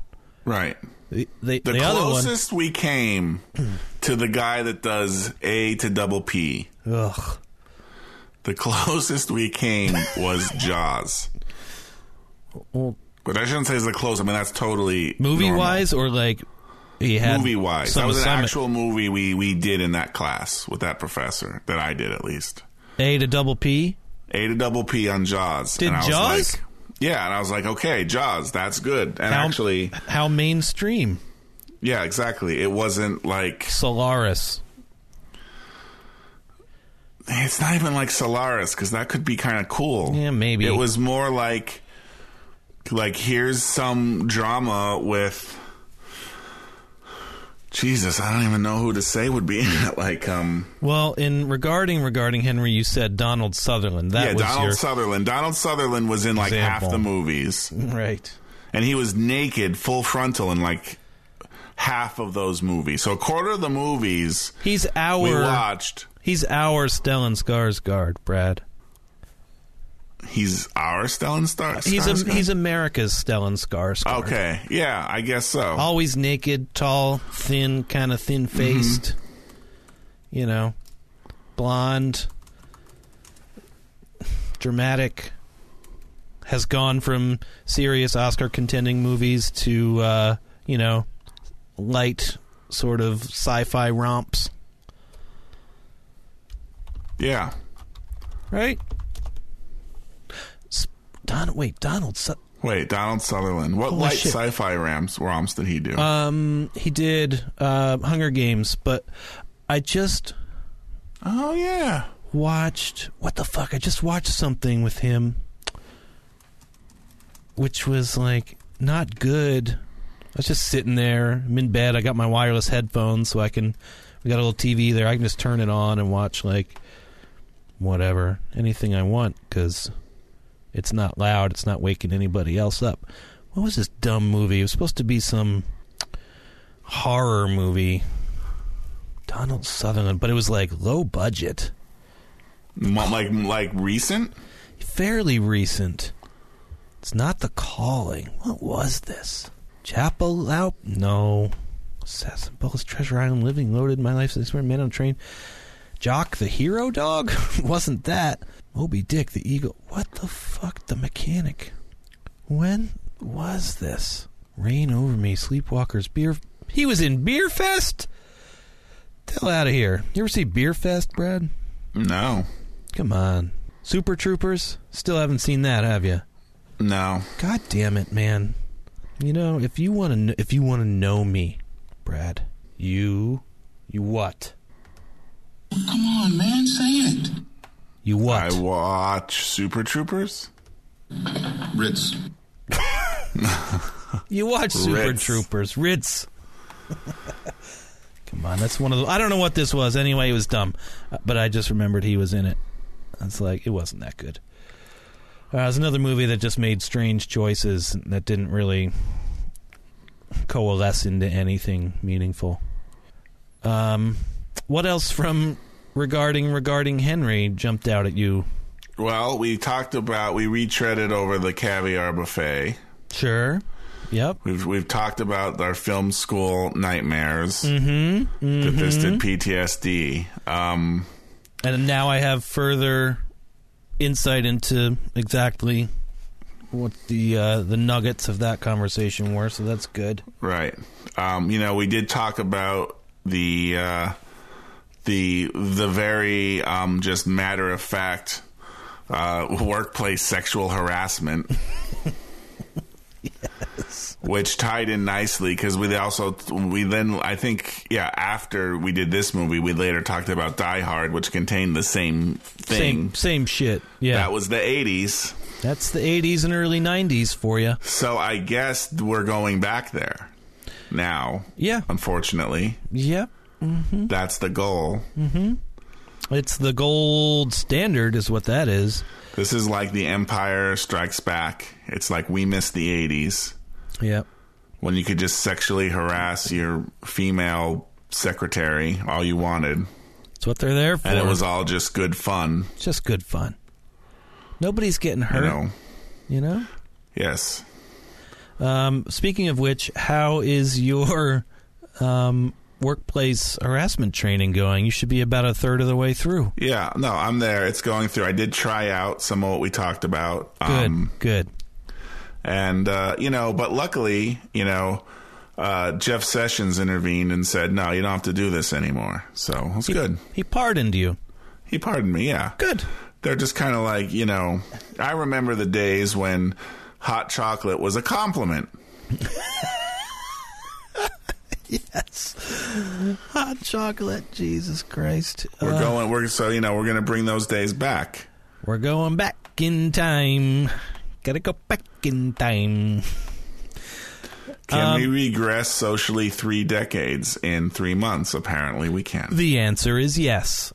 Right. The, the, The, the closest we came to the guy that does A to double P. Ugh. the closest we came was Jaws. Well, But I shouldn't say it's the close. I mean, that's totally movie wise, or like he had Movie wise, that was an assignment- actual movie we we did in that class with that professor that I did at least. A to double P. A to double P on Jaws. Did and I was Jaws? like- yeah, and I was like, okay, Jaws, that's good. And How- actually, how mainstream? yeah, exactly. It wasn't like Solaris. it's not even like Solaris because that could be kind of cool. Yeah, maybe. It was more like like here's some drama with Jesus, I don't even know who to say would be in it. Like, um, Well, in regarding regarding Henry, you said Donald Sutherland. That yeah, was Donald your Sutherland. Donald Sutherland was in like half the movies, right. and he was naked, full frontal, in like half of those movies. So a quarter of the movies He's our we watched. he's our Stellan Skarsgård, Brad. He's our Stellan Star. He's a, he's America's Stellan Skarsgård. okay. Yeah, I guess so. Always naked, tall, thin, kind of thin faced. Mm-hmm. You know, blonde, dramatic. Has gone from serious Oscar contending movies to uh, you know light sort of sci-fi romps, yeah. right? Don. Wait, Donald. Su- Wait, Donald Sutherland. What Holy light shit. sci-fi rams ROMs did he do? um, he did uh, Hunger Games, but I just oh yeah. watched what the fuck? I just watched something with him, which was like not good. I was just sitting there. I'm in bed. I got my wireless headphones, so I can. We got a little TV there. I can just turn it on and watch like whatever, anything I want, because it's not loud. It's not waking anybody else up. What was this dumb movie? It was supposed to be some horror movie. Donald Sutherland, but it was like low budget. Like like recent? fairly recent. It's not the calling. What was this? Chapel out? No. Assassin Bullets, Treasure Island, Living Loaded, My Life's an Experiment, Man on a Train. Jock the Hero Dog? Wasn't that. Moby Dick the Eagle. What the fuck? The Mechanic. When was this? Reign Over Me, Sleepwalkers, Beer. He was in Beer Fest? Hell out of here. You ever see Beer Fest, Brad? No. Come on. Super Troopers? Still haven't seen that, have you? No. God damn it, man. You know, if you want to if you want to know me, Brad, you you what? Come on, man, say it. You what? I watch Super Troopers. Ritz. you watch Super Ritz. Troopers, Ritz. Come on, that's one of the I don't know what this was. Anyway, it was dumb. Uh, But I just remembered he was in it. It's like it wasn't that good. Uh, it was another movie that just made strange choices that didn't really coalesce into anything meaningful. Um, what else from regarding regarding Henry jumped out at you? Well, we talked about we retreaded over the caviar buffet. Sure. Yep. We've we've talked about our film school nightmares Mm-hmm. that this did PTSD. Um, And now I have further insight into exactly what the uh, the nuggets of that conversation were. So that's good. right. Um, you know, we did talk about the uh, the the very um, just matter of fact uh, workplace sexual harassment. Which tied in nicely because we also we then I think yeah after we did this movie we later talked about Die Hard which contained the same thing Same same shit. Yeah. that was the 80s that's the 80s and early 90s for you. so I guess we're going back there now Yeah. unfortunately Yep. That's the goal It's the gold standard is what that is. this is like the Empire Strikes Back it's like we missed the 80s Yep. when you could just sexually harass your female secretary all you wanted It's what they're there for. and it was all just good fun It's just good fun. Nobody's getting you hurt, know you know? yes Um, speaking of which, how is your um, workplace harassment training going? You should be about a third of the way through. Yeah, no, I'm there. It's going through. I did try out some of what we talked about. Good, Um, good. and, uh, you know, but luckily, you know, uh, Jeff Sessions intervened and said, no, you don't have to do this anymore. So it's good. He pardoned you. He pardoned me, yeah. Good. They're just kind of like, you know, I remember the days when hot chocolate was a compliment. Yes. Hot chocolate. Jesus Christ. We're Uh, going, we're, so, you know, we're going to bring those days back. we're going back in time. Gotta go back in time. Can we Um, regress socially three decades in three months? Apparently we can. The answer is yes.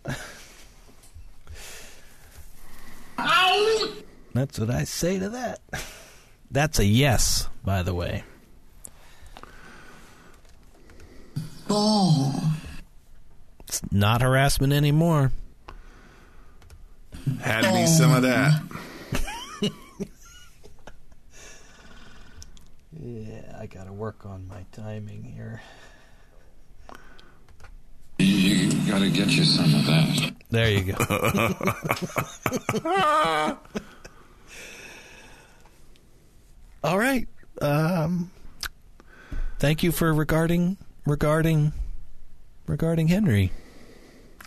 That's what I say to that. That's a yes, by the way. Oh, It's not harassment anymore. Had me some of that. Yeah, I gotta work on my timing here. you gotta get you some of that. There you go. All right. Um, thank you for regarding regarding regarding Henry.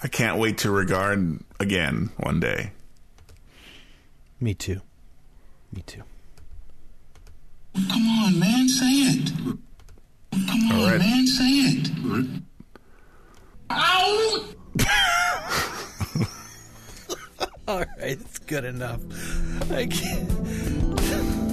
I can't wait to regard again one day. Me too. Me too. Come on, man, say it. Come on, All right. man, say it. Ow! All right, it's good enough. I can't.